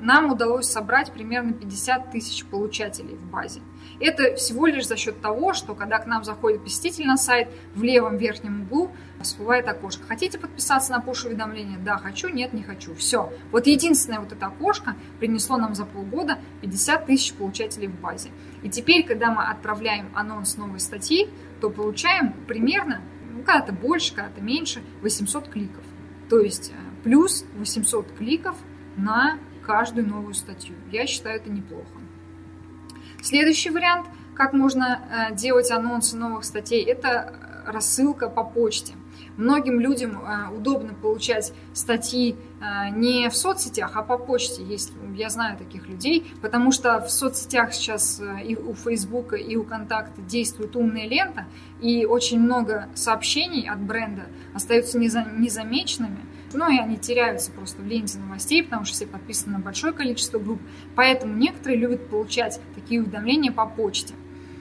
нам удалось собрать примерно 50 тысяч получателей в базе. Это всего лишь за счет того, что когда к нам заходит посетитель на сайт, в левом верхнем углу всплывает окошко. Хотите подписаться на push-уведомления? Да, хочу, нет, не хочу. Все. Вот единственное вот это окошко принесло нам за полгода 50 тысяч получателей в базе. И теперь, когда мы отправляем анонс новой статьи, то получаем примерно, ну, когда-то больше, когда-то меньше, 800 кликов. То есть э, плюс 800 кликов на каждую новую статью. Я считаю это неплохо. Следующий вариант, как можно э, делать анонсы новых статей, это рассылка по почте. Многим людям э, удобно получать статьи э, не в соцсетях, а по почте. Есть, я знаю таких людей, потому что в соцсетях сейчас и у Фейсбука, и у Контакта действует умная лента, и очень много сообщений от бренда остаются незамеченными. Ну и они теряются просто в ленте новостей, потому что все подписаны на большое количество групп. Поэтому некоторые любят получать такие уведомления по почте.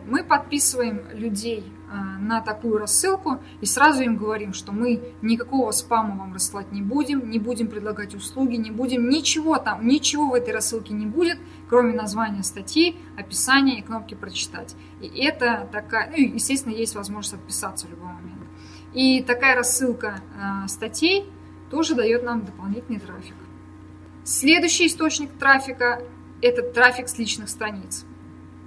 Мы подписываем людей а, на такую рассылку и сразу им говорим, что мы никакого спама вам рассылать не будем, не будем предлагать услуги, не будем ничего там, ничего в этой рассылке не будет, кроме названия статьи, описания и кнопки «Прочитать». И это такая, ну естественно, есть возможность отписаться в любой момент. И такая рассылка э, статей тоже дает нам дополнительный трафик. Следующий источник трафика – это трафик с личных страниц.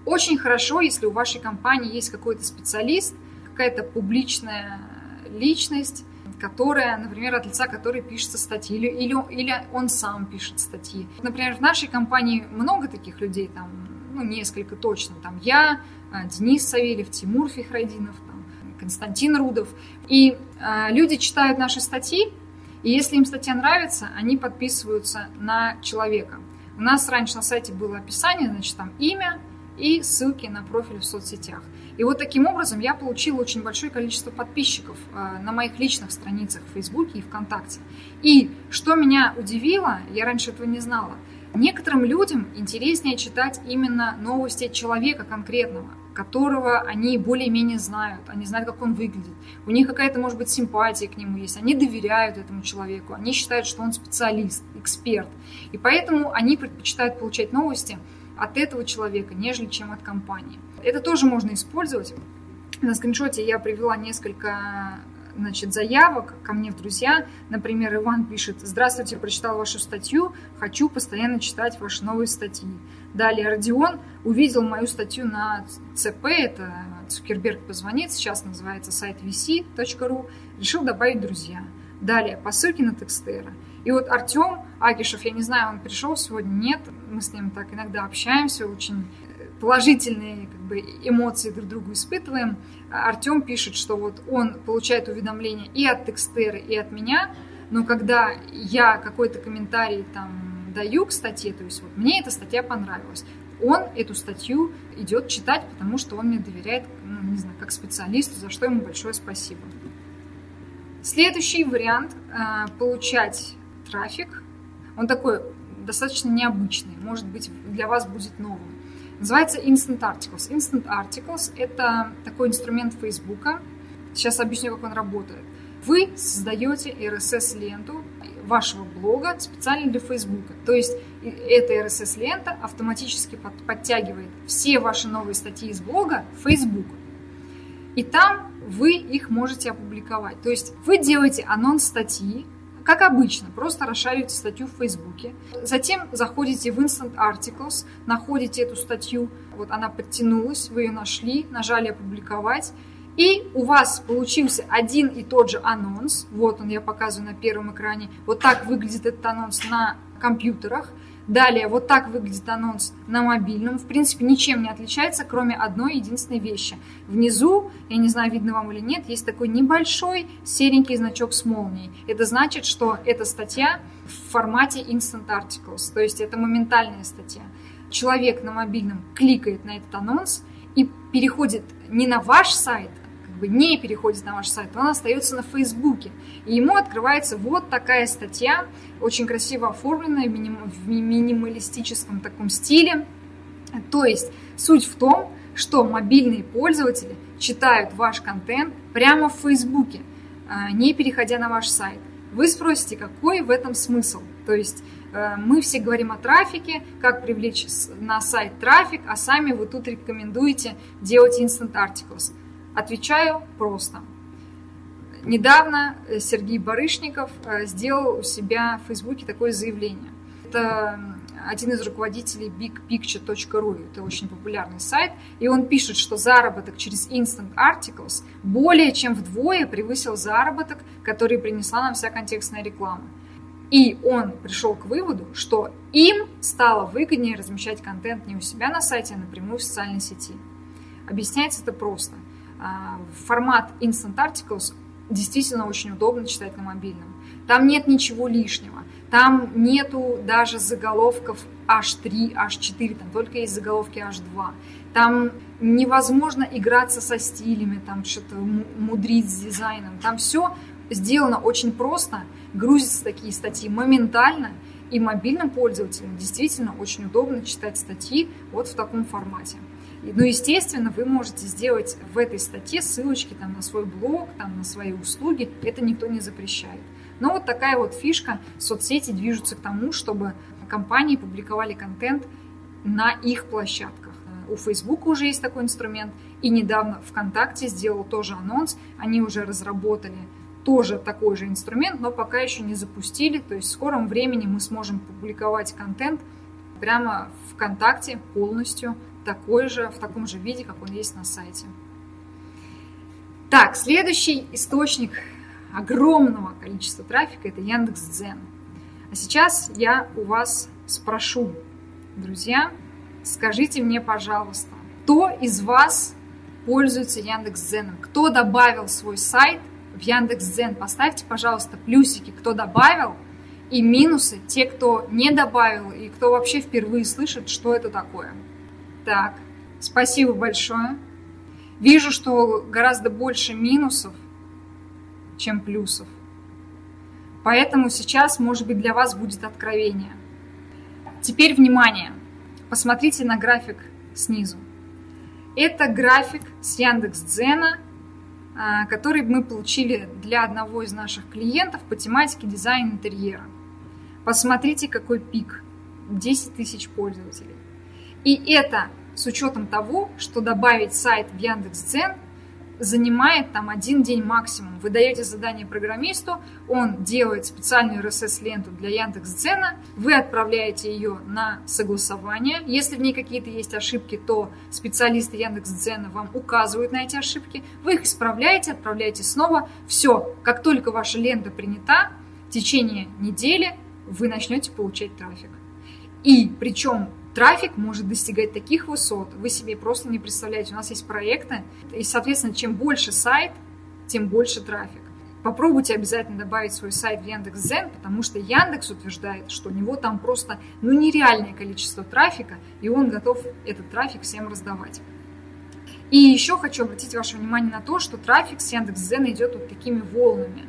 Очень хорошо, если у вашей компании есть какой-то специалист, какая-то публичная личность, которая, например, от лица которой пишется статьи, или, или, или он сам пишет статьи. Например, в нашей компании много таких людей, там, ну, несколько точно. Там я, а, Денис Савельев, Тимур Фихрайдинов, там, Константин Рудов. И э, люди читают наши статьи, и если им статья нравится, они подписываются на человека. У нас раньше на сайте было описание, значит, там имя, и ссылки на профиль в соцсетях. И вот таким образом я получила очень большое количество подписчиков э, на моих личных страницах в Фейсбуке и ВКонтакте. И что меня удивило, я раньше этого не знала, некоторым людям интереснее читать именно новости человека конкретного, которого они более-менее знают, они знают, как он выглядит, у них какая-то, может быть, симпатия к нему есть, они доверяют этому человеку, они считают, что он специалист, эксперт, и поэтому они предпочитают получать новости от этого человека, нежели чем от компании. Это тоже можно использовать. На скриншоте я привела несколько значит, заявок ко мне в друзья. Например, Иван пишет, здравствуйте, прочитал вашу статью, хочу постоянно читать ваши новые статьи. Далее Родион увидел мою статью на ЦП, это Цукерберг позвонит, сейчас называется сайт vc.ru, решил добавить друзья. Далее, по ссылке на Текстера. И вот Артем Агишев, я не знаю, он пришел сегодня, нет, мы с ним так иногда общаемся, очень положительные как бы, эмоции друг другу испытываем. Артем пишет, что вот он получает уведомления и от Текстеры, и от меня, но когда я какой-то комментарий там даю к статье, то есть вот мне эта статья понравилась, он эту статью идет читать, потому что он мне доверяет, ну, не знаю, как специалисту, за что ему большое спасибо. Следующий вариант э, получать трафик, он такой достаточно необычный, может быть, для вас будет новым. Называется Instant Articles. Instant Articles – это такой инструмент Facebook. Сейчас объясню, как он работает. Вы создаете RSS-ленту вашего блога специально для Facebook. То есть эта RSS-лента автоматически подтягивает все ваши новые статьи из блога в Facebook. И там вы их можете опубликовать. То есть вы делаете анонс статьи, как обычно, просто расшариваете статью в Фейсбуке. Затем заходите в Instant Articles, находите эту статью, вот она подтянулась, вы ее нашли, нажали «Опубликовать», и у вас получился один и тот же анонс. Вот он, я показываю на первом экране. Вот так выглядит этот анонс на компьютерах. Далее, вот так выглядит анонс на мобильном. В принципе, ничем не отличается, кроме одной единственной вещи. Внизу, я не знаю, видно вам или нет, есть такой небольшой серенький значок с молнией. Это значит, что эта статья в формате Instant Articles, то есть это моментальная статья. Человек на мобильном кликает на этот анонс и переходит не на ваш сайт, бы не переходит на ваш сайт, он остается на Фейсбуке. И ему открывается вот такая статья, очень красиво оформленная в минималистическом таком стиле. То есть суть в том, что мобильные пользователи читают ваш контент прямо в Фейсбуке, а, не переходя на ваш сайт. Вы спросите, какой в этом смысл? То есть э, мы все говорим о трафике, как привлечь на сайт трафик, а сами вы тут рекомендуете делать Instant Articles. Отвечаю просто. Недавно э, Сергей Барышников э, сделал у себя в Фейсбуке такое заявление. Это один из руководителей bigpicture.ru, это очень популярный сайт, и он пишет, что заработок через Instant Articles более чем вдвое превысил заработок, который принесла нам вся контекстная реклама. И он пришел к выводу, что им стало выгоднее размещать контент не у себя на сайте, а напрямую в социальной сети. Объясняется это просто – формат Instant Articles действительно очень удобно читать на мобильном. Там нет ничего лишнего. Там нету даже заголовков H3, H4, там только есть заголовки H2. Там невозможно играться со стилями, там что-то мудрить с дизайном. Там все сделано очень просто, грузятся такие статьи моментально, и мобильным пользователям действительно очень удобно читать статьи вот в таком формате. Ну, естественно, вы можете сделать в этой статье ссылочки там, на свой блог, там, на свои услуги. Это никто не запрещает. Но вот такая вот фишка. Соцсети движутся к тому, чтобы компании публиковали контент на их площадках. У Facebook уже есть такой инструмент. И недавно ВКонтакте сделал тоже анонс. Они уже разработали тоже такой же инструмент, но пока еще не запустили. То есть в скором времени мы сможем публиковать контент прямо ВКонтакте полностью такой же, в таком же виде, как он есть на сайте. Так, следующий источник огромного количества трафика – это Яндекс.Дзен. А сейчас я у вас спрошу, друзья, скажите мне, пожалуйста, кто из вас пользуется Яндекс.Дзеном? Кто добавил свой сайт в Яндекс.Дзен? Поставьте, пожалуйста, плюсики, кто добавил, и минусы, те, кто не добавил, и кто вообще впервые слышит, что это такое. Так, Спасибо большое. Вижу, что гораздо больше минусов, чем плюсов. Поэтому сейчас, может быть, для вас будет откровение. Теперь внимание. Посмотрите на график снизу. Это график с Яндекс.Дзена, а, который мы получили для одного из наших клиентов по тематике дизайн интерьера. Посмотрите, какой пик. 10 тысяч пользователей. И это с учетом того, что добавить сайт в Яндекс.Дзен занимает там один день максимум. Вы даете задание программисту, он делает специальную RSS-ленту для Яндекс.Дзена, вы отправляете ее на согласование. Если в ней какие-то есть ошибки, то специалисты Яндекс.Дзена вам указывают на эти ошибки. Вы их исправляете, отправляете снова. Все, как только ваша лента принята, в течение недели вы начнете получать трафик. И причем трафик может достигать таких высот, вы себе просто не представляете. У нас есть проекты, и, соответственно, чем больше сайт, тем больше трафик. Попробуйте обязательно добавить свой сайт в Яндекс.Зен, потому что Яндекс утверждает, что у него там просто ну, нереальное количество трафика, и он готов этот трафик всем раздавать. И еще хочу обратить ваше внимание на то, что трафик с Яндекс.Зена идет вот такими волнами.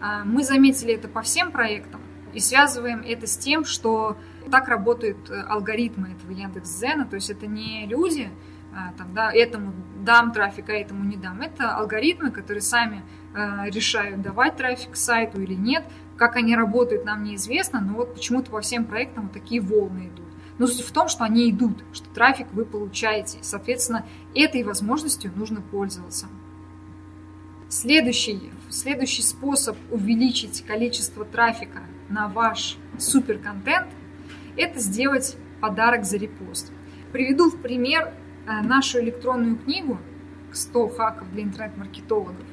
А, мы заметили это по всем проектам и связываем это с тем, что так работают э, алгоритмы этого Яндекс.Зена, то есть это не люди, а, там, да, этому дам трафик, а этому не дам. Это алгоритмы, которые сами э, решают, давать трафик сайту или нет. Как они работают, нам неизвестно, но вот почему-то по всем проектам вот такие волны идут. Но суть в том, что они идут, что трафик вы получаете. Соответственно, этой возможностью нужно пользоваться. Следующий, следующий способ увеличить количество трафика на ваш суперконтент это сделать подарок за репост. Приведу в пример э, нашу электронную книгу «100 хаков для интернет-маркетологов».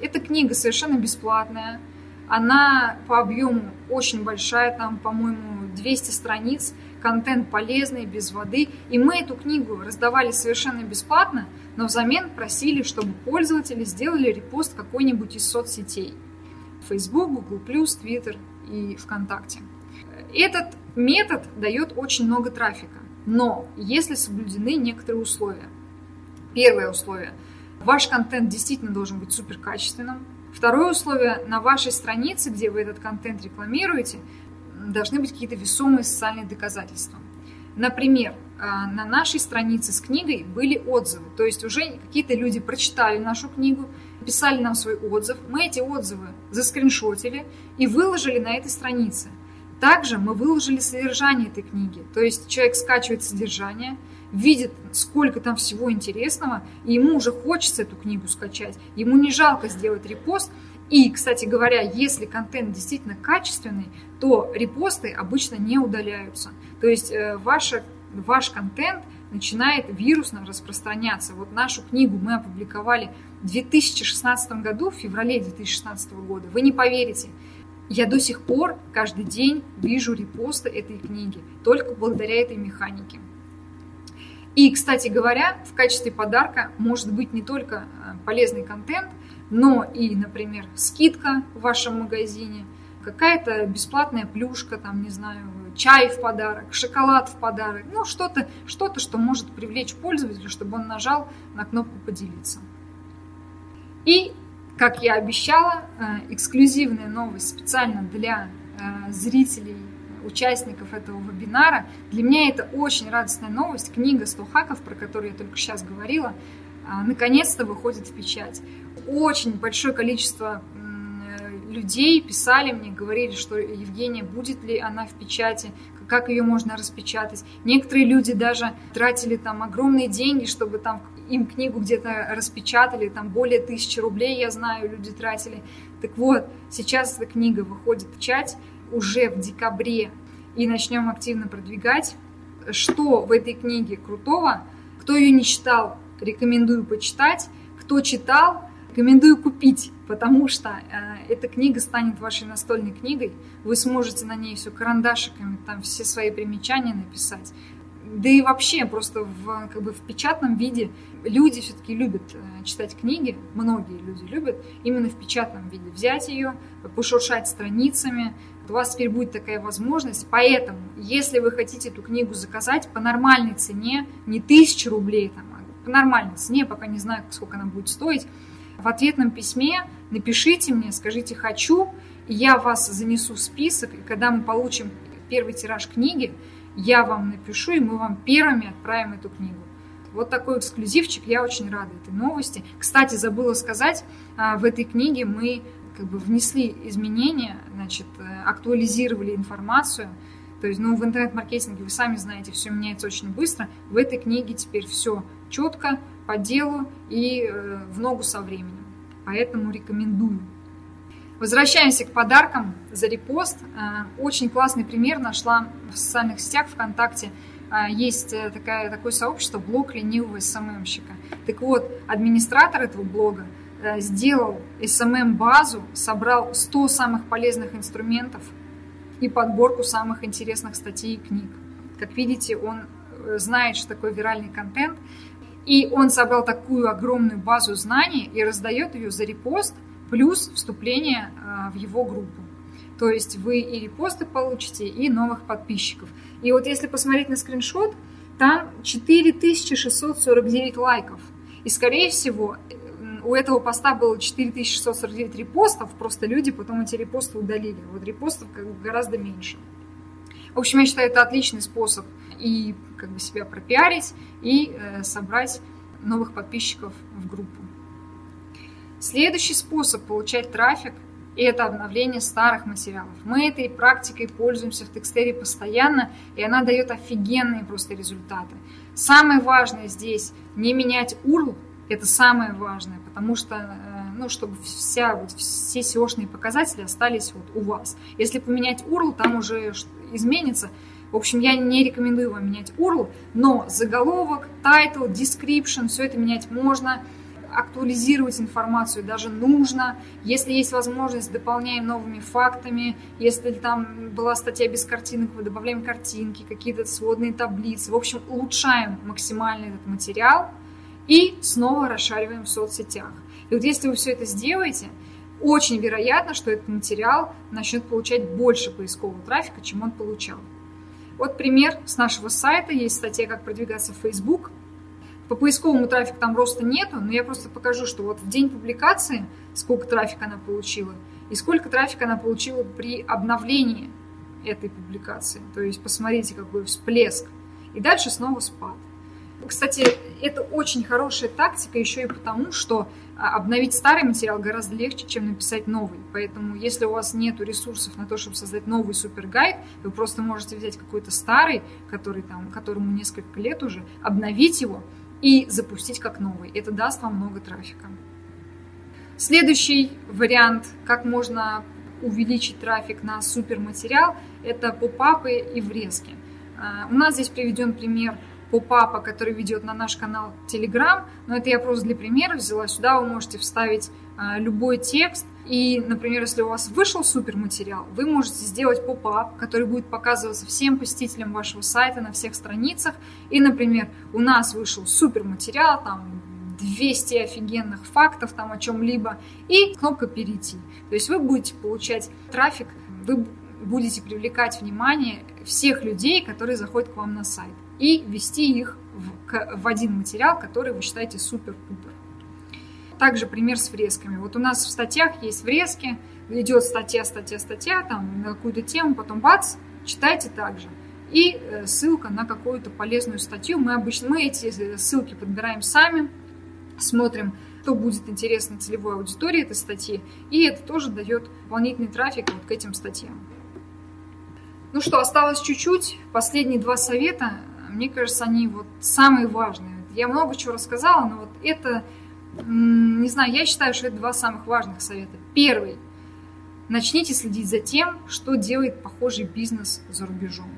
Эта книга совершенно бесплатная, она по объему очень большая, там, по-моему, 200 страниц, контент полезный, без воды. И мы эту книгу раздавали совершенно бесплатно, но взамен просили, чтобы пользователи сделали репост какой-нибудь из соцсетей. Facebook, Google+, Twitter и ВКонтакте. Этот метод дает очень много трафика, но если соблюдены некоторые условия. Первое условие. Ваш контент действительно должен быть супер качественным. Второе условие. На вашей странице, где вы этот контент рекламируете, должны быть какие-то весомые социальные доказательства. Например, а, на нашей странице с книгой были отзывы. То есть уже какие-то люди прочитали нашу книгу, писали нам свой отзыв. Мы эти отзывы заскриншотили и выложили на этой странице. Также мы выложили содержание этой книги. То есть человек скачивает содержание, видит, сколько там всего интересного, и ему уже хочется эту книгу скачать. Ему не жалко сделать репост. И, кстати говоря, если контент действительно качественный, то репосты обычно не удаляются. То есть э, ваша, ваш контент начинает вирусно распространяться. Вот нашу книгу мы опубликовали в 2016 году, в феврале 2016 года. Вы не поверите, я до сих пор каждый день вижу репосты этой книги, только благодаря этой механике. И, кстати говоря, в качестве подарка может быть не только э, полезный контент, но и, например, скидка в вашем магазине, какая-то бесплатная плюшка, там, не знаю, чай в подарок, шоколад в подарок, ну, что-то, что-то, что может привлечь пользователя, чтобы он нажал на кнопку «Поделиться». И как я обещала, э, эксклюзивная новость специально для э, зрителей, участников этого вебинара. Для меня это очень радостная новость. Книга «100 хаков», про которую я только сейчас говорила, э, наконец-то выходит в печать. Очень большое количество людей писали мне, говорили, что Евгения, будет ли она в печати, как ее можно распечатать. Некоторые люди даже тратили там огромные деньги, чтобы там им книгу где-то распечатали, там более тысячи рублей, я знаю, люди тратили. Так вот, сейчас эта книга выходит в печать уже в декабре, и начнем активно продвигать. Что в этой книге крутого? Кто ее не читал, рекомендую почитать. Кто читал, рекомендую купить, потому что э, эта книга станет вашей настольной книгой. Вы сможете на ней все карандашиками, там все свои примечания написать да и вообще просто в, как бы в печатном виде люди все-таки любят э, читать книги, многие люди любят именно в печатном виде. Взять ее, пошуршать страницами, у вас теперь будет такая возможность. Поэтому, если вы хотите эту книгу заказать по нормальной цене, не тысячу рублей, там, а по нормальной цене, пока не знаю, сколько она будет стоить, в ответном письме напишите мне, скажите «хочу», и я вас занесу в список, и когда мы получим первый тираж книги, я вам напишу, и мы вам первыми отправим эту книгу. Вот такой эксклюзивчик, я очень рада этой новости. Кстати, забыла сказать, а, в этой книге мы как бы внесли изменения, значит, э, актуализировали информацию. То есть, ну, в интернет-маркетинге, вы сами знаете, все меняется очень быстро. В этой книге теперь все четко, по делу и э, в ногу со временем. Поэтому рекомендую. Возвращаемся к подаркам за репост. Э, очень классный пример нашла в социальных сетях ВКонтакте. Э, есть э, такая, такое сообщество блог ленивого СММщика. Так вот, администратор этого блога сделал SMM-базу, собрал 100 самых полезных инструментов и подборку самых интересных статей и книг. Как видите, он знает, что такое виральный контент, и он собрал такую огромную базу знаний и раздает ее за репост – плюс вступление а, в его группу. То есть вы и репосты получите, и новых подписчиков. И вот если посмотреть на скриншот, там 4649 лайков. И, скорее всего, у этого поста было 4649 репостов, просто люди потом эти репосты удалили. Вот репостов как гораздо меньше. В общем, я считаю, это отличный способ и как бы себя пропиарить, и э, собрать новых подписчиков в группу. Следующий способ получать трафик – это обновление старых материалов. Мы этой практикой пользуемся в текстере постоянно, и она дает офигенные просто результаты. Самое важное здесь – не менять URL, это самое важное, потому что, э, ну, чтобы вся, вот, все SEO-шные показатели остались вот у вас. Если поменять URL, там уже изменится. В общем, я не рекомендую вам менять URL, но заголовок, title, description, все это менять можно – актуализировать информацию даже нужно. Если есть возможность, дополняем новыми фактами. Если там была статья без картинок, мы добавляем картинки, какие-то сводные таблицы. В общем, улучшаем максимально этот материал и снова расшариваем в соцсетях. И вот если вы все это сделаете, очень вероятно, что этот материал начнет получать больше поискового трафика, чем он получал. Вот пример с нашего сайта. Есть статья «Как продвигаться в Facebook». По поисковому трафику там роста нету, но я просто покажу, что вот в день публикации сколько трафика она получила и сколько трафика она получила при обновлении этой публикации. То есть посмотрите, какой всплеск. И дальше снова спад. Кстати, это очень хорошая тактика еще и потому, что а, обновить старый материал гораздо легче, чем написать новый. Поэтому, если у вас нет ресурсов на то, чтобы создать новый супергайд, вы просто можете взять какой-то старый, который там, которому несколько лет уже, обновить его, и запустить как новый. Это даст вам много трафика. Следующий вариант, как можно увеличить трафик на суперматериал, это попапы и врезки. А, у нас здесь приведен пример попапа, который ведет на наш канал Telegram, но это я просто для примера взяла. Сюда вы можете вставить а, любой текст, и, например, если у вас вышел супер материал, вы можете сделать поп-ап, который будет показываться всем посетителям вашего сайта на всех страницах. И, например, у нас вышел супер материал, там 200 офигенных фактов там о чем-либо, и кнопка «Перейти». То есть вы будете получать трафик, вы будете привлекать внимание всех людей, которые заходят к вам на сайт, и ввести их в, в один материал, который вы считаете супер-пупер. Также пример с фресками. Вот у нас в статьях есть фрески, идет статья, статья, статья, там на какую-то тему, потом бац, читайте также. И э, ссылка на какую-то полезную статью. Мы обычно мы эти э, ссылки подбираем сами, смотрим, что будет интересно целевой аудитории этой статьи, и это тоже дает дополнительный трафик вот к этим статьям. Ну что, осталось чуть-чуть. Последние два совета, мне кажется, они вот самые важные. Я много чего рассказала, но вот это не знаю, я считаю, что это два самых важных совета. Первый. Начните следить за тем, что делает похожий бизнес за рубежом.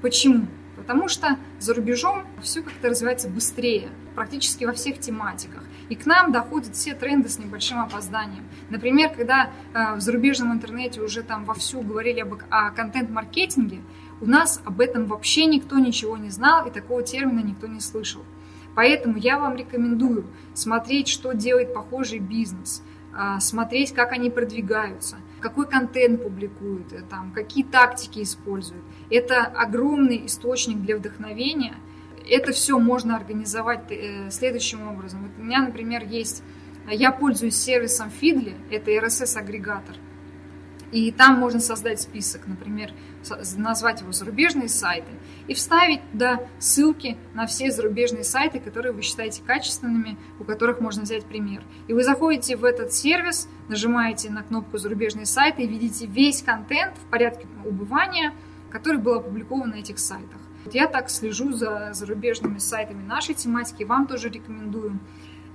Почему? Потому что за рубежом все как-то развивается быстрее, практически во всех тематиках. И к нам доходят все тренды с небольшим опозданием. Например, когда э, в зарубежном интернете уже там вовсю говорили об, о контент-маркетинге, У нас об этом вообще никто ничего не знал, и такого термина никто не слышал. Поэтому я вам рекомендую смотреть, что делает похожий бизнес, а, смотреть, как они продвигаются, какой контент публикуют, э, там, какие тактики используют. Это огромный источник для вдохновения. Это все можно организовать э, следующим образом. Вот у меня, например, есть... Я пользуюсь сервисом Feedly, это RSS-агрегатор – и там можно создать список, например, назвать его зарубежные сайты и вставить туда ссылки на все зарубежные сайты, которые вы считаете качественными, у которых можно взять пример. И вы заходите в этот сервис, нажимаете на кнопку «Зарубежные сайты» и видите весь контент в порядке убывания, который был опубликован на этих сайтах. Я так слежу за зарубежными сайтами нашей тематики, вам тоже рекомендую.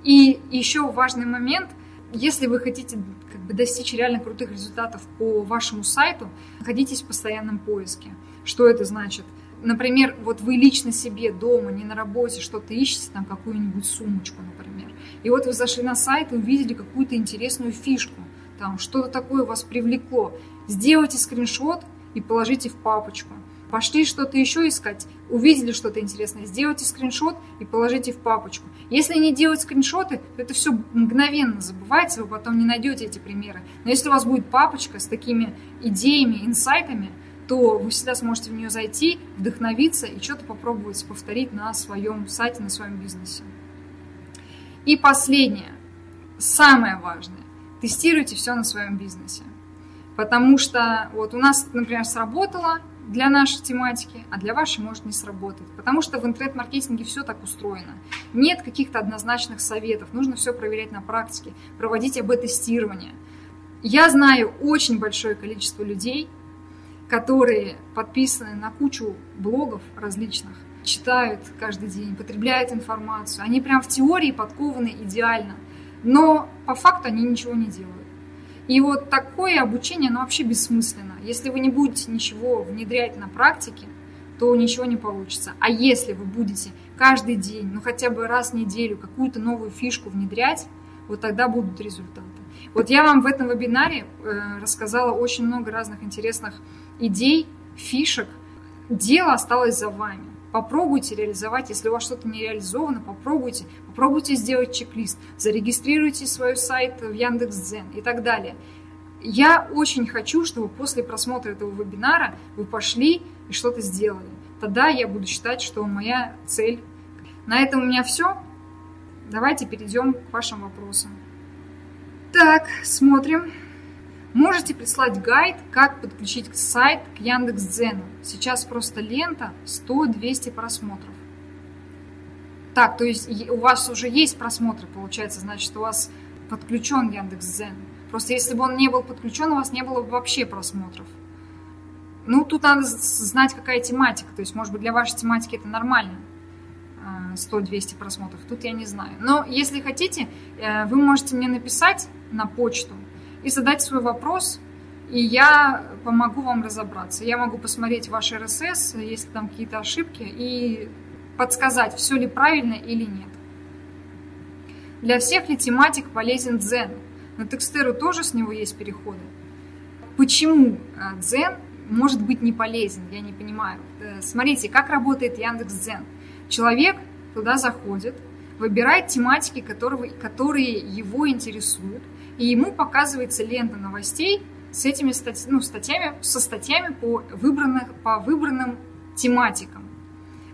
И еще важный момент – если вы хотите как бы, достичь реально крутых результатов по вашему сайту, находитесь в постоянном поиске. Что это значит? Например, вот вы лично себе дома, не на работе, что-то ищете, там какую-нибудь сумочку, например. И вот вы зашли на сайт и увидели какую-то интересную фишку, там что-то такое вас привлекло. Сделайте скриншот и положите в папочку пошли что-то еще искать, увидели что-то интересное, сделайте скриншот и положите в папочку. Если не делать скриншоты, то это все мгновенно забывается, вы потом не найдете эти примеры. Но если у вас будет папочка с такими идеями, инсайтами, то вы всегда сможете в нее зайти, вдохновиться и что-то попробовать повторить на своем сайте, на своем бизнесе. И последнее, самое важное, тестируйте все на своем бизнесе. Потому что вот у нас, например, сработало, для нашей тематики, а для вашей может не сработать. Потому что в интернет-маркетинге все так устроено. Нет каких-то однозначных советов. Нужно все проверять на практике, проводить АБ-тестирование. Я знаю очень большое количество людей, которые подписаны на кучу блогов различных, читают каждый день, потребляют информацию. Они прям в теории подкованы идеально, но по факту они ничего не делают. И вот такое обучение, оно вообще бессмысленно. Если вы не будете ничего внедрять на практике, то ничего не получится. А если вы будете каждый день, ну хотя бы раз в неделю какую-то новую фишку внедрять, вот тогда будут результаты. Вот я вам в этом вебинаре э, рассказала очень много разных интересных идей, фишек. Дело осталось за вами попробуйте реализовать, если у вас что-то не реализовано, попробуйте, попробуйте сделать чек-лист, зарегистрируйте свой сайт в Яндекс.Дзен и так далее. Я очень хочу, чтобы после просмотра этого вебинара вы пошли и что-то сделали. Тогда я буду считать, что моя цель. На этом у меня все. Давайте перейдем к вашим вопросам. Так, смотрим. Можете прислать гайд, как подключить сайт к Яндекс.Дзену. Сейчас просто лента 100-200 просмотров. Так, то есть у вас уже есть просмотры, получается, значит, у вас подключен Яндекс.Дзен. Просто если бы он не был подключен, у вас не было бы вообще просмотров. Ну, тут надо знать, какая тематика. То есть, может быть, для вашей тематики это нормально. 100-200 просмотров. Тут я не знаю. Но если хотите, э, вы можете мне написать на почту и задать свой вопрос, и я помогу вам разобраться. Я могу посмотреть ваш RSS, если там какие-то ошибки, и подсказать, все ли правильно или нет. Для всех ли тематик полезен дзен? На текстеру тоже с него есть переходы. Почему э, дзен может быть не полезен? Я не понимаю. Э, смотрите, как работает Яндекс Дзен. Человек туда заходит, выбирает тематики, которые, которые его интересуют, и ему показывается лента новостей с этими статьями, ну, статьями, со статьями по, выбранных, по выбранным тематикам.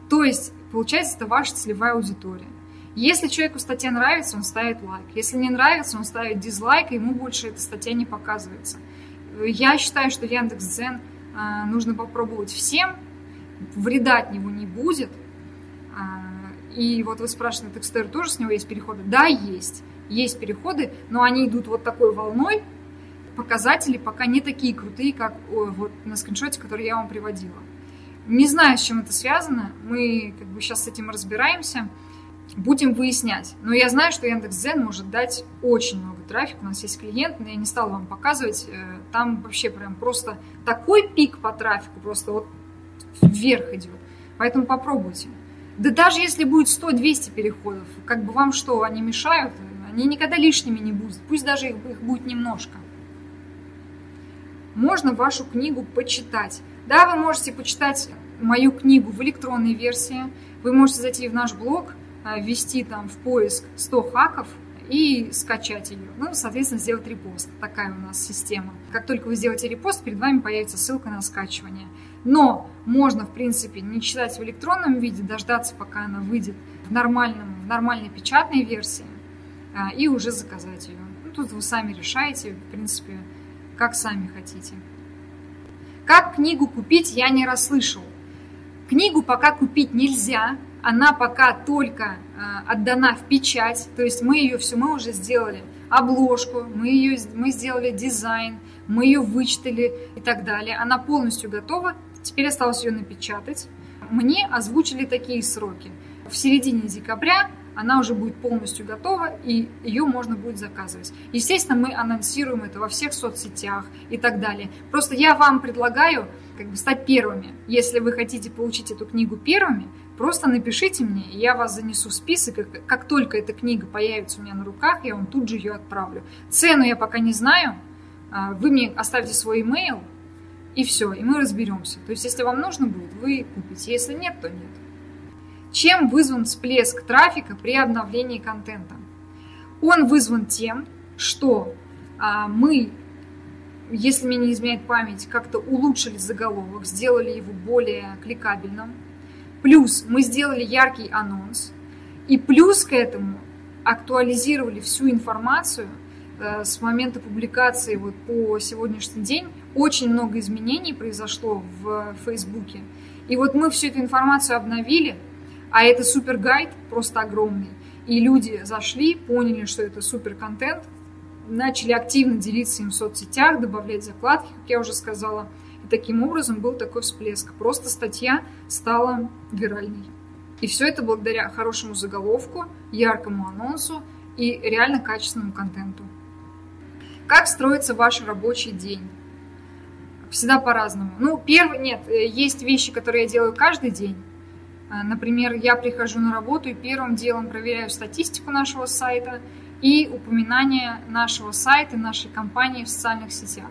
То есть, получается, это ваша целевая аудитория. Если человеку статья нравится, он ставит лайк. Если не нравится, он ставит дизлайк, и ему больше эта статья не показывается. Я считаю, что Яндекс.Дзен э, нужно попробовать всем, вреда от него не будет. Э, и вот вы спрашиваете, Текстер тоже с него есть переходы? Да, есть есть переходы, но они идут вот такой волной. Показатели пока не такие крутые, как вот на скриншоте, который я вам приводила. Не знаю, с чем это связано. Мы как бы сейчас с этим разбираемся. Будем выяснять. Но я знаю, что Яндекс.Дзен может дать очень много трафика. У нас есть клиент, но я не стала вам показывать. Э, там вообще прям просто такой пик по трафику, просто вот вверх идет. Поэтому попробуйте. Да даже если будет 100-200 переходов, как бы вам что, они мешают? Они никогда лишними не будут, пусть даже их, их будет немножко. можно вашу книгу почитать. Да, вы можете почитать мою книгу в электронной версии, вы можете зайти в наш блог, а, ввести там в поиск 100 хаков и скачать ее. Ну, соответственно, сделать репост. Такая у нас система. Как только вы сделаете репост, перед вами появится ссылка на скачивание. Но можно, в принципе, не читать в электронном виде, дождаться, пока она выйдет в, нормальном, в нормальной печатной версии и уже заказать ее. Ну, тут вы сами решаете, в принципе, как сами хотите. Как книгу купить, я не расслышал. Книгу пока купить нельзя, она пока только э, отдана в печать, то есть мы ее все, мы уже сделали обложку, мы ее, мы сделали дизайн, мы ее вычитали и так далее. Она полностью готова, теперь осталось ее напечатать. Мне озвучили такие сроки. В середине декабря она уже будет полностью готова, и ее можно будет заказывать. Естественно, мы анонсируем это во всех соцсетях и так далее. Просто я вам предлагаю как бы стать первыми. Если вы хотите получить эту книгу первыми, просто напишите мне, и я вас занесу в список. И как только эта книга появится у меня на руках, я вам тут же ее отправлю. Цену я пока не знаю. А, вы мне оставьте свой email, и все, и мы разберемся. То есть, если вам нужно будет, вы купите. Если нет, то нет. Чем вызван всплеск трафика при обновлении контента? Он вызван тем, что а, мы, если мне не изменяет память, как-то улучшили заголовок, сделали его более кликабельным. Плюс мы сделали яркий анонс. И плюс к этому актуализировали всю информацию э, с момента публикации вот по сегодняшний день. Очень много изменений произошло в Фейсбуке. И вот мы всю эту информацию обновили – а это супер гайд, просто огромный. И люди зашли, поняли, что это супер контент, начали активно делиться им в соцсетях, добавлять закладки, как я уже сказала. И таким образом был такой всплеск. Просто статья стала виральной. И все это благодаря хорошему заголовку, яркому анонсу и реально качественному контенту. Как строится ваш рабочий день? Всегда по-разному. Ну, первый, нет, э, есть вещи, которые я делаю каждый день, например, я прихожу на работу и первым делом проверяю статистику нашего сайта и упоминание нашего сайта, нашей компании в социальных сетях.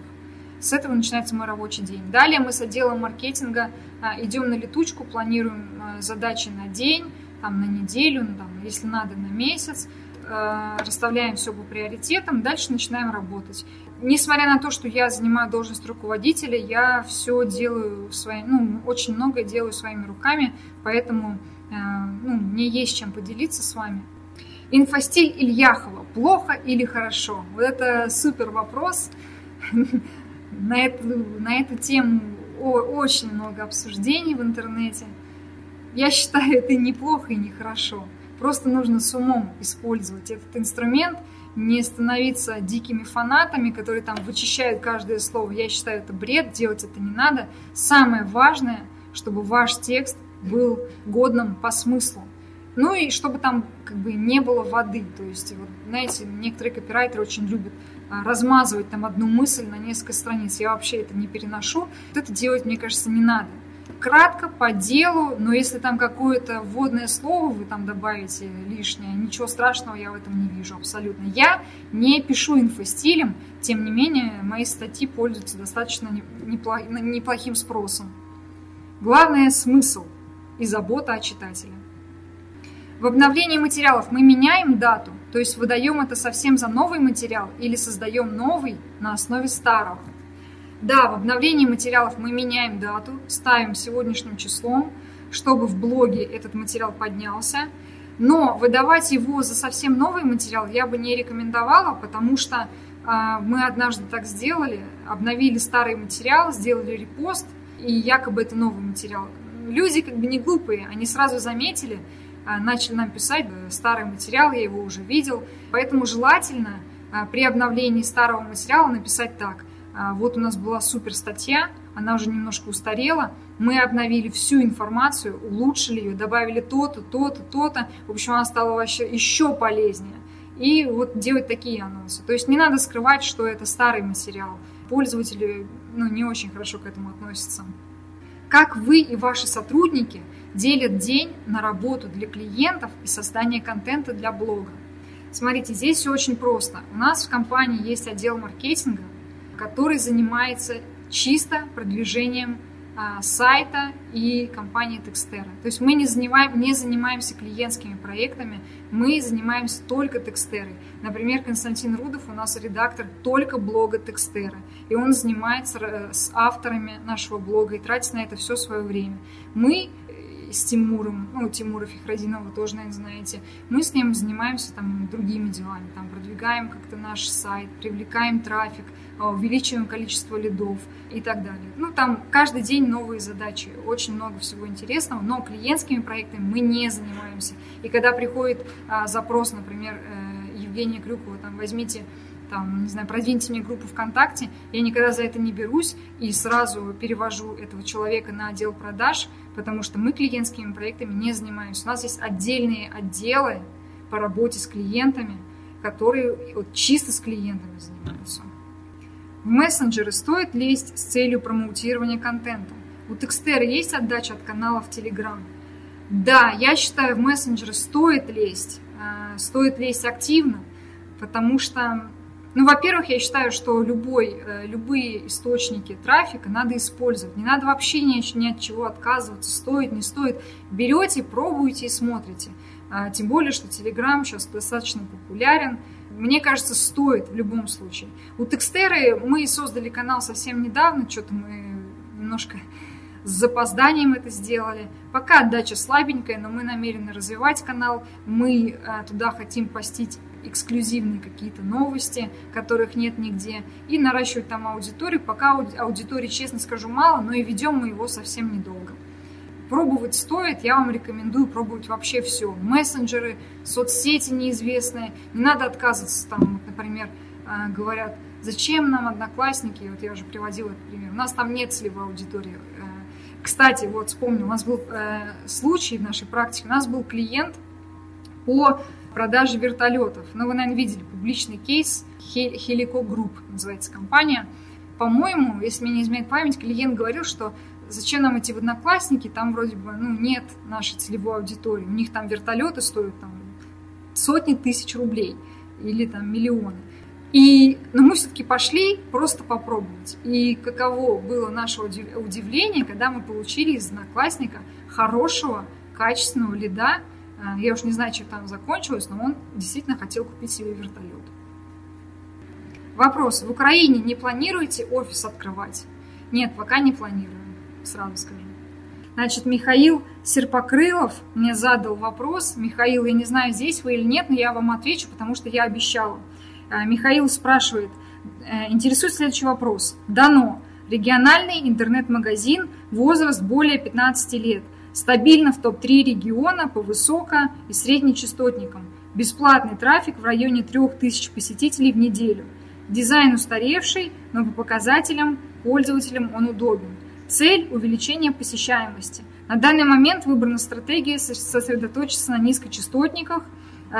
С этого начинается мой рабочий день. Далее мы с отделом маркетинга а, идем на летучку, планируем а, задачи на день, там, на неделю, ну, там, если надо, на месяц. Э, расставляем все по приоритетам, дальше начинаем работать. Несмотря на то, что я занимаю должность руководителя, я все делаю своими, ну, очень многое делаю своими руками, поэтому э, ну, мне есть чем поделиться с вами. Инфостиль Ильяхова. Плохо или хорошо? Вот это супер вопрос. На эту, на эту тему очень много обсуждений в интернете. Я считаю, это неплохо и нехорошо. Просто нужно с умом использовать этот инструмент, не становиться дикими фанатами, которые там вычищают каждое слово. Я считаю, это бред, делать это не надо. Самое важное, чтобы ваш текст был годным по смыслу. Ну и чтобы там как бы не было воды. То есть, вот, знаете, некоторые копирайтеры очень любят а, размазывать там одну мысль на несколько страниц. Я вообще это не переношу. Вот это делать, мне кажется, не надо кратко, по делу, но если там какое-то вводное слово вы там добавите лишнее, ничего страшного я в этом не вижу абсолютно. Я не пишу инфостилем, тем не менее, мои статьи пользуются достаточно неплохим спросом. Главное – смысл и забота о читателе. В обновлении материалов мы меняем дату, то есть выдаем это совсем за новый материал или создаем новый на основе старого – да, в обновлении материалов мы меняем дату, ставим сегодняшним числом, чтобы в блоге этот материал поднялся. Но выдавать его за совсем новый материал я бы не рекомендовала, потому что э, мы однажды так сделали, обновили старый материал, сделали репост, и якобы это новый материал. Люди как бы не глупые, они сразу заметили, э, начали нам писать старый материал, я его уже видел. Поэтому желательно э, при обновлении старого материала написать так. А, вот у нас была супер статья, она уже немножко устарела. Мы обновили всю информацию, улучшили ее, добавили то-то, то-то, то-то. В общем, она стала вообще еще полезнее. И вот делать такие анонсы. То есть не надо скрывать, что это старый материал. Пользователи ну, не очень хорошо к этому относятся. Как вы и ваши сотрудники делят день на работу для клиентов и создание контента для блога? Смотрите, здесь все очень просто. У нас в компании есть отдел маркетинга, который занимается чисто продвижением а, сайта и компании Текстера. То есть мы не, занимаем, не занимаемся клиентскими проектами, мы занимаемся только Текстерой. Например, Константин Рудов у нас редактор только блога Текстера, и он занимается э, с авторами нашего блога и тратит на это все свое время. Мы с Тимуром, ну, Тимура Фихрадинова тоже, наверное, знаете, мы с ним занимаемся там другими делами, там продвигаем как-то наш сайт, привлекаем трафик, а, увеличиваем количество лидов и так далее. Ну, там каждый день новые задачи, очень много всего интересного, но клиентскими проектами мы не занимаемся. И когда приходит а, запрос, например, э, Евгения Крюкова, там, возьмите там, не знаю, продвиньте мне группу ВКонтакте, я никогда за это не берусь и сразу перевожу этого человека на отдел продаж, потому что мы клиентскими проектами не занимаемся. У нас есть отдельные отделы по работе с клиентами, которые вот, чисто с клиентами занимаются. В мессенджеры стоит лезть с целью промоутирования контента. У Текстера есть отдача от канала в Telegram? Да, я считаю, в мессенджеры стоит лезть, э, стоит лезть активно, потому что, ну, во-первых, я считаю, что любой, э, любые источники трафика надо использовать. Не надо вообще ни, ни от чего отказываться, стоит, не стоит. Берете, пробуете и смотрите. А, тем более, что Telegram сейчас достаточно популярен, мне кажется, стоит в любом случае. У Текстеры мы создали канал совсем недавно, что-то мы немножко с запозданием это сделали. Пока отдача слабенькая, но мы намерены развивать канал. Мы а, туда хотим постить эксклюзивные какие-то новости, которых нет нигде, и наращивать там аудиторию. Пока аудитории, честно скажу, мало, но и ведем мы его совсем недолго. Пробовать стоит, я вам рекомендую пробовать вообще все. Мессенджеры, соцсети неизвестные. Не надо отказываться там, например, а, говорят, зачем нам одноклассники, вот я уже приводила этот пример, у нас там нет целевой аудитории. Э, кстати, вот вспомнил, у нас был э, случай в нашей практике, у нас был клиент по продаже вертолетов. Ну, вы, наверное, видели публичный кейс, Helico Group называется компания. По-моему, если мне не изменяет память, клиент говорил, что зачем нам идти в одноклассники, там вроде бы ну, нет нашей целевой аудитории. У них там вертолеты стоят там, сотни тысяч рублей или там миллионы. И, но мы все-таки пошли просто попробовать. И каково было наше удивление, когда мы получили из одноклассника хорошего, качественного лида. А, я уж не знаю, чем там закончилось, но он действительно хотел купить себе вертолет. Вопрос. В Украине не планируете офис открывать? Нет, пока не планирую сразу скажу. Значит, Михаил Серпокрылов мне задал вопрос. Михаил, я не знаю, здесь вы или нет, но я вам отвечу, потому что я обещала. Э, Михаил спрашивает, э, интересует следующий вопрос. Дано. Региональный интернет-магазин, возраст более 15 лет. Стабильно в топ-3 региона по высоко- и среднечастотникам. Бесплатный трафик в районе 3000 посетителей в неделю. Дизайн устаревший, но по показателям пользователям он удобен. Цель – увеличение посещаемости. На данный момент выбрана стратегия сосредоточиться на низкочастотниках,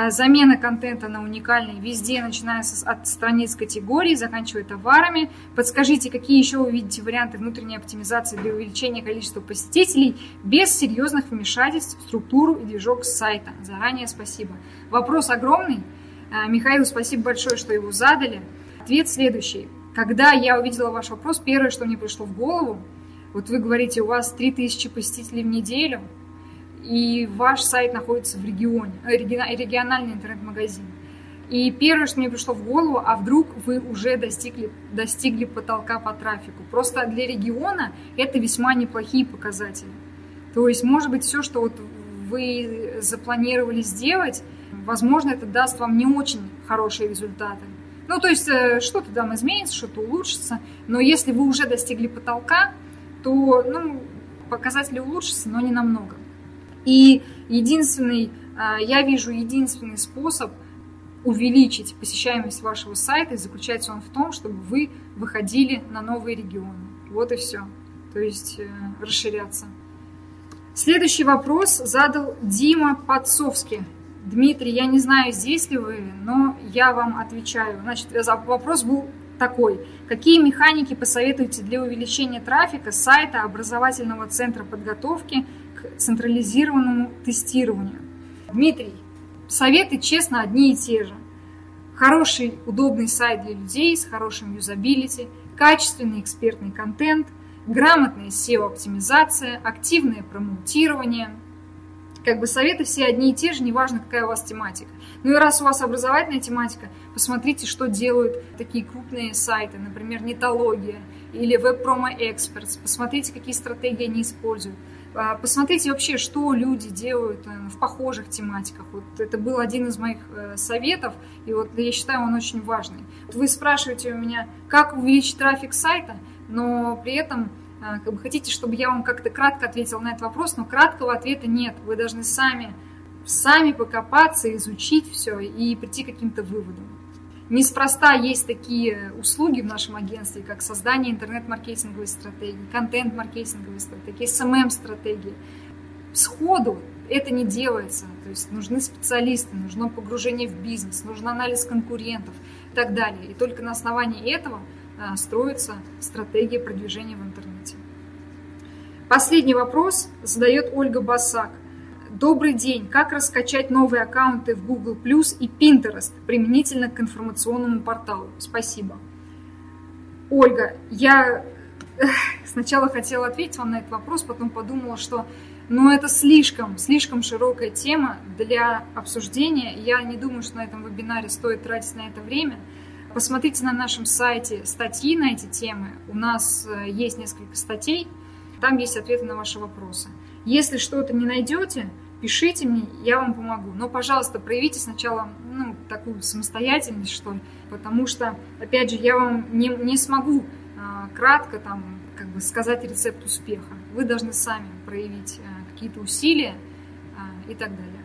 замена контента на уникальный везде, начиная от страниц категорий, заканчивая товарами. Подскажите, какие еще вы видите варианты внутренней оптимизации для увеличения количества посетителей без серьезных вмешательств в структуру и движок сайта. Заранее спасибо. Вопрос огромный. Э, Михаил, спасибо большое, что его задали. Ответ следующий. Когда я увидела ваш вопрос, первое, что мне пришло в голову – вот вы говорите, у вас 3000 посетителей в неделю, и ваш сайт находится в регионе, э, региональный интернет-магазин. И первое, что мне пришло в голову, а вдруг вы уже достигли, достигли потолка по трафику. Просто для региона это весьма неплохие показатели. То есть, может быть, все, что вот вы запланировали сделать, возможно, это даст вам не очень хорошие результаты. Ну, то есть, э, что-то там изменится, что-то улучшится. Но если вы уже достигли потолка, то ну, показатели улучшатся, но не намного. И единственный, а, я вижу единственный способ увеличить посещаемость вашего сайта, заключается он в том, чтобы вы выходили на новые регионы. Вот и все. То есть э, расширяться. Следующий вопрос задал Дима Подсовский. Дмитрий, я не знаю, здесь ли вы, но я вам отвечаю. Значит, вопрос был такой. Какие механики посоветуете для увеличения трафика сайта образовательного центра подготовки к централизированному тестированию? Дмитрий, советы, честно, одни и те же. Хороший, удобный сайт для людей с хорошим юзабилити, качественный экспертный контент, грамотная SEO-оптимизация, активное промоутирование. Как бы советы все одни и те же, неважно, какая у вас тематика. Ну и раз у вас образовательная тематика, посмотрите, что делают такие крупные сайты, например, Нетология или Web Promo Experts. Посмотрите, какие стратегии они используют. А, посмотрите вообще, что люди делают э, в похожих тематиках. Вот это был один из моих э, советов, и вот я считаю, он очень важный. Вы спрашиваете у меня, как увеличить трафик сайта, но при этом э, как бы хотите, чтобы я вам как-то кратко ответила на этот вопрос, но краткого ответа нет. Вы должны сами, сами покопаться, изучить все и прийти к каким-то выводам. Неспроста есть такие услуги в нашем агентстве, как создание интернет-маркетинговой стратегии, контент-маркетинговой стратегии, SMM-стратегии. Сходу это не делается. То есть нужны специалисты, нужно погружение в бизнес, нужен анализ конкурентов и так далее. И только на основании этого а, строится стратегия продвижения в интернете. Последний вопрос задает Ольга Басак – Добрый день! Как раскачать новые аккаунты в Google Plus и Pinterest применительно к информационному порталу? Спасибо. Ольга, я сначала хотела ответить вам на этот вопрос, потом подумала, что ну, это слишком, слишком широкая тема для обсуждения. Я не думаю, что на этом вебинаре стоит тратить на это время. Посмотрите на нашем сайте статьи на эти темы. У нас э, есть несколько статей, там есть ответы на ваши вопросы. Если что-то не найдете, пишите мне, я вам помогу. Но, пожалуйста, проявите сначала ну, такую самостоятельность, что ли, потому что, опять же, я вам не, не смогу а, кратко там, как бы сказать рецепт успеха. Вы должны сами проявить а, какие-то усилия а, и так далее.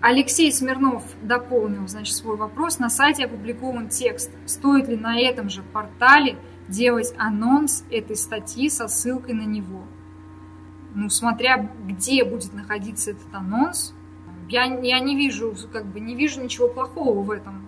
Алексей Смирнов дополнил значит, свой вопрос. На сайте опубликован текст. Стоит ли на этом же портале делать анонс этой статьи со ссылкой на него? Ну, смотря где будет находиться этот анонс, я, я не вижу, как бы, не вижу ничего плохого в этом.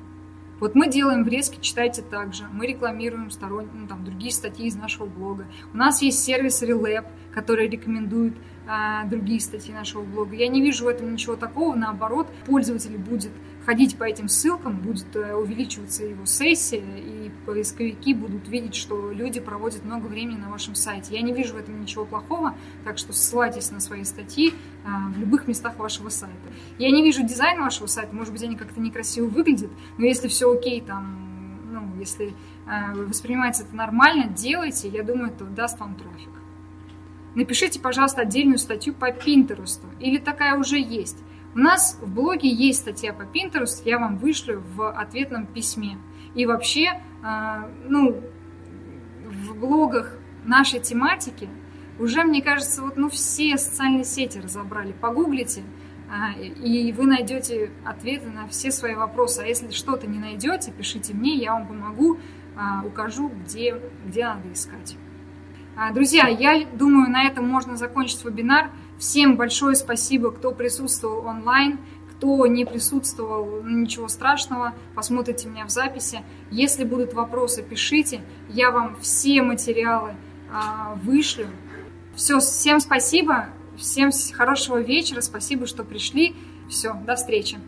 Вот мы делаем врезки, читайте также. Мы рекламируем сторонние, ну, там, другие статьи из нашего блога. У нас есть сервис Relab, который рекомендует а, другие статьи нашего блога. Я не вижу в этом ничего такого. Наоборот, пользователь будет ходить по этим ссылкам, будет э, увеличиваться его сессия, и поисковики будут видеть, что люди проводят много времени на вашем сайте. Я не вижу в этом ничего плохого, так что ссылайтесь на свои статьи а, в любых местах вашего сайта. Я не вижу дизайн вашего сайта, может быть, они как-то некрасиво выглядят, но если все окей, там, ну, если а, воспринимается это нормально, делайте, я думаю, это даст вам трафик. Напишите, пожалуйста, отдельную статью по Пинтересту, или такая уже есть. У нас в блоге есть статья по Pinterest, я вам вышлю в ответном письме. И вообще, а, ну, в блогах нашей тематики уже, мне кажется, вот, ну, все социальные сети разобрали. Погуглите, а, и вы найдете ответы на все свои вопросы. А если что-то не найдете, пишите мне, я вам помогу, а, укажу, где, где надо искать. Друзья, я думаю, на этом можно закончить вебинар. Всем большое спасибо, кто присутствовал онлайн. Кто не присутствовал, ничего страшного, посмотрите меня в записи. Если будут вопросы, пишите. Я вам все материалы а, вышлю. Все, всем спасибо, всем хорошего вечера, спасибо, что пришли. Все, до встречи.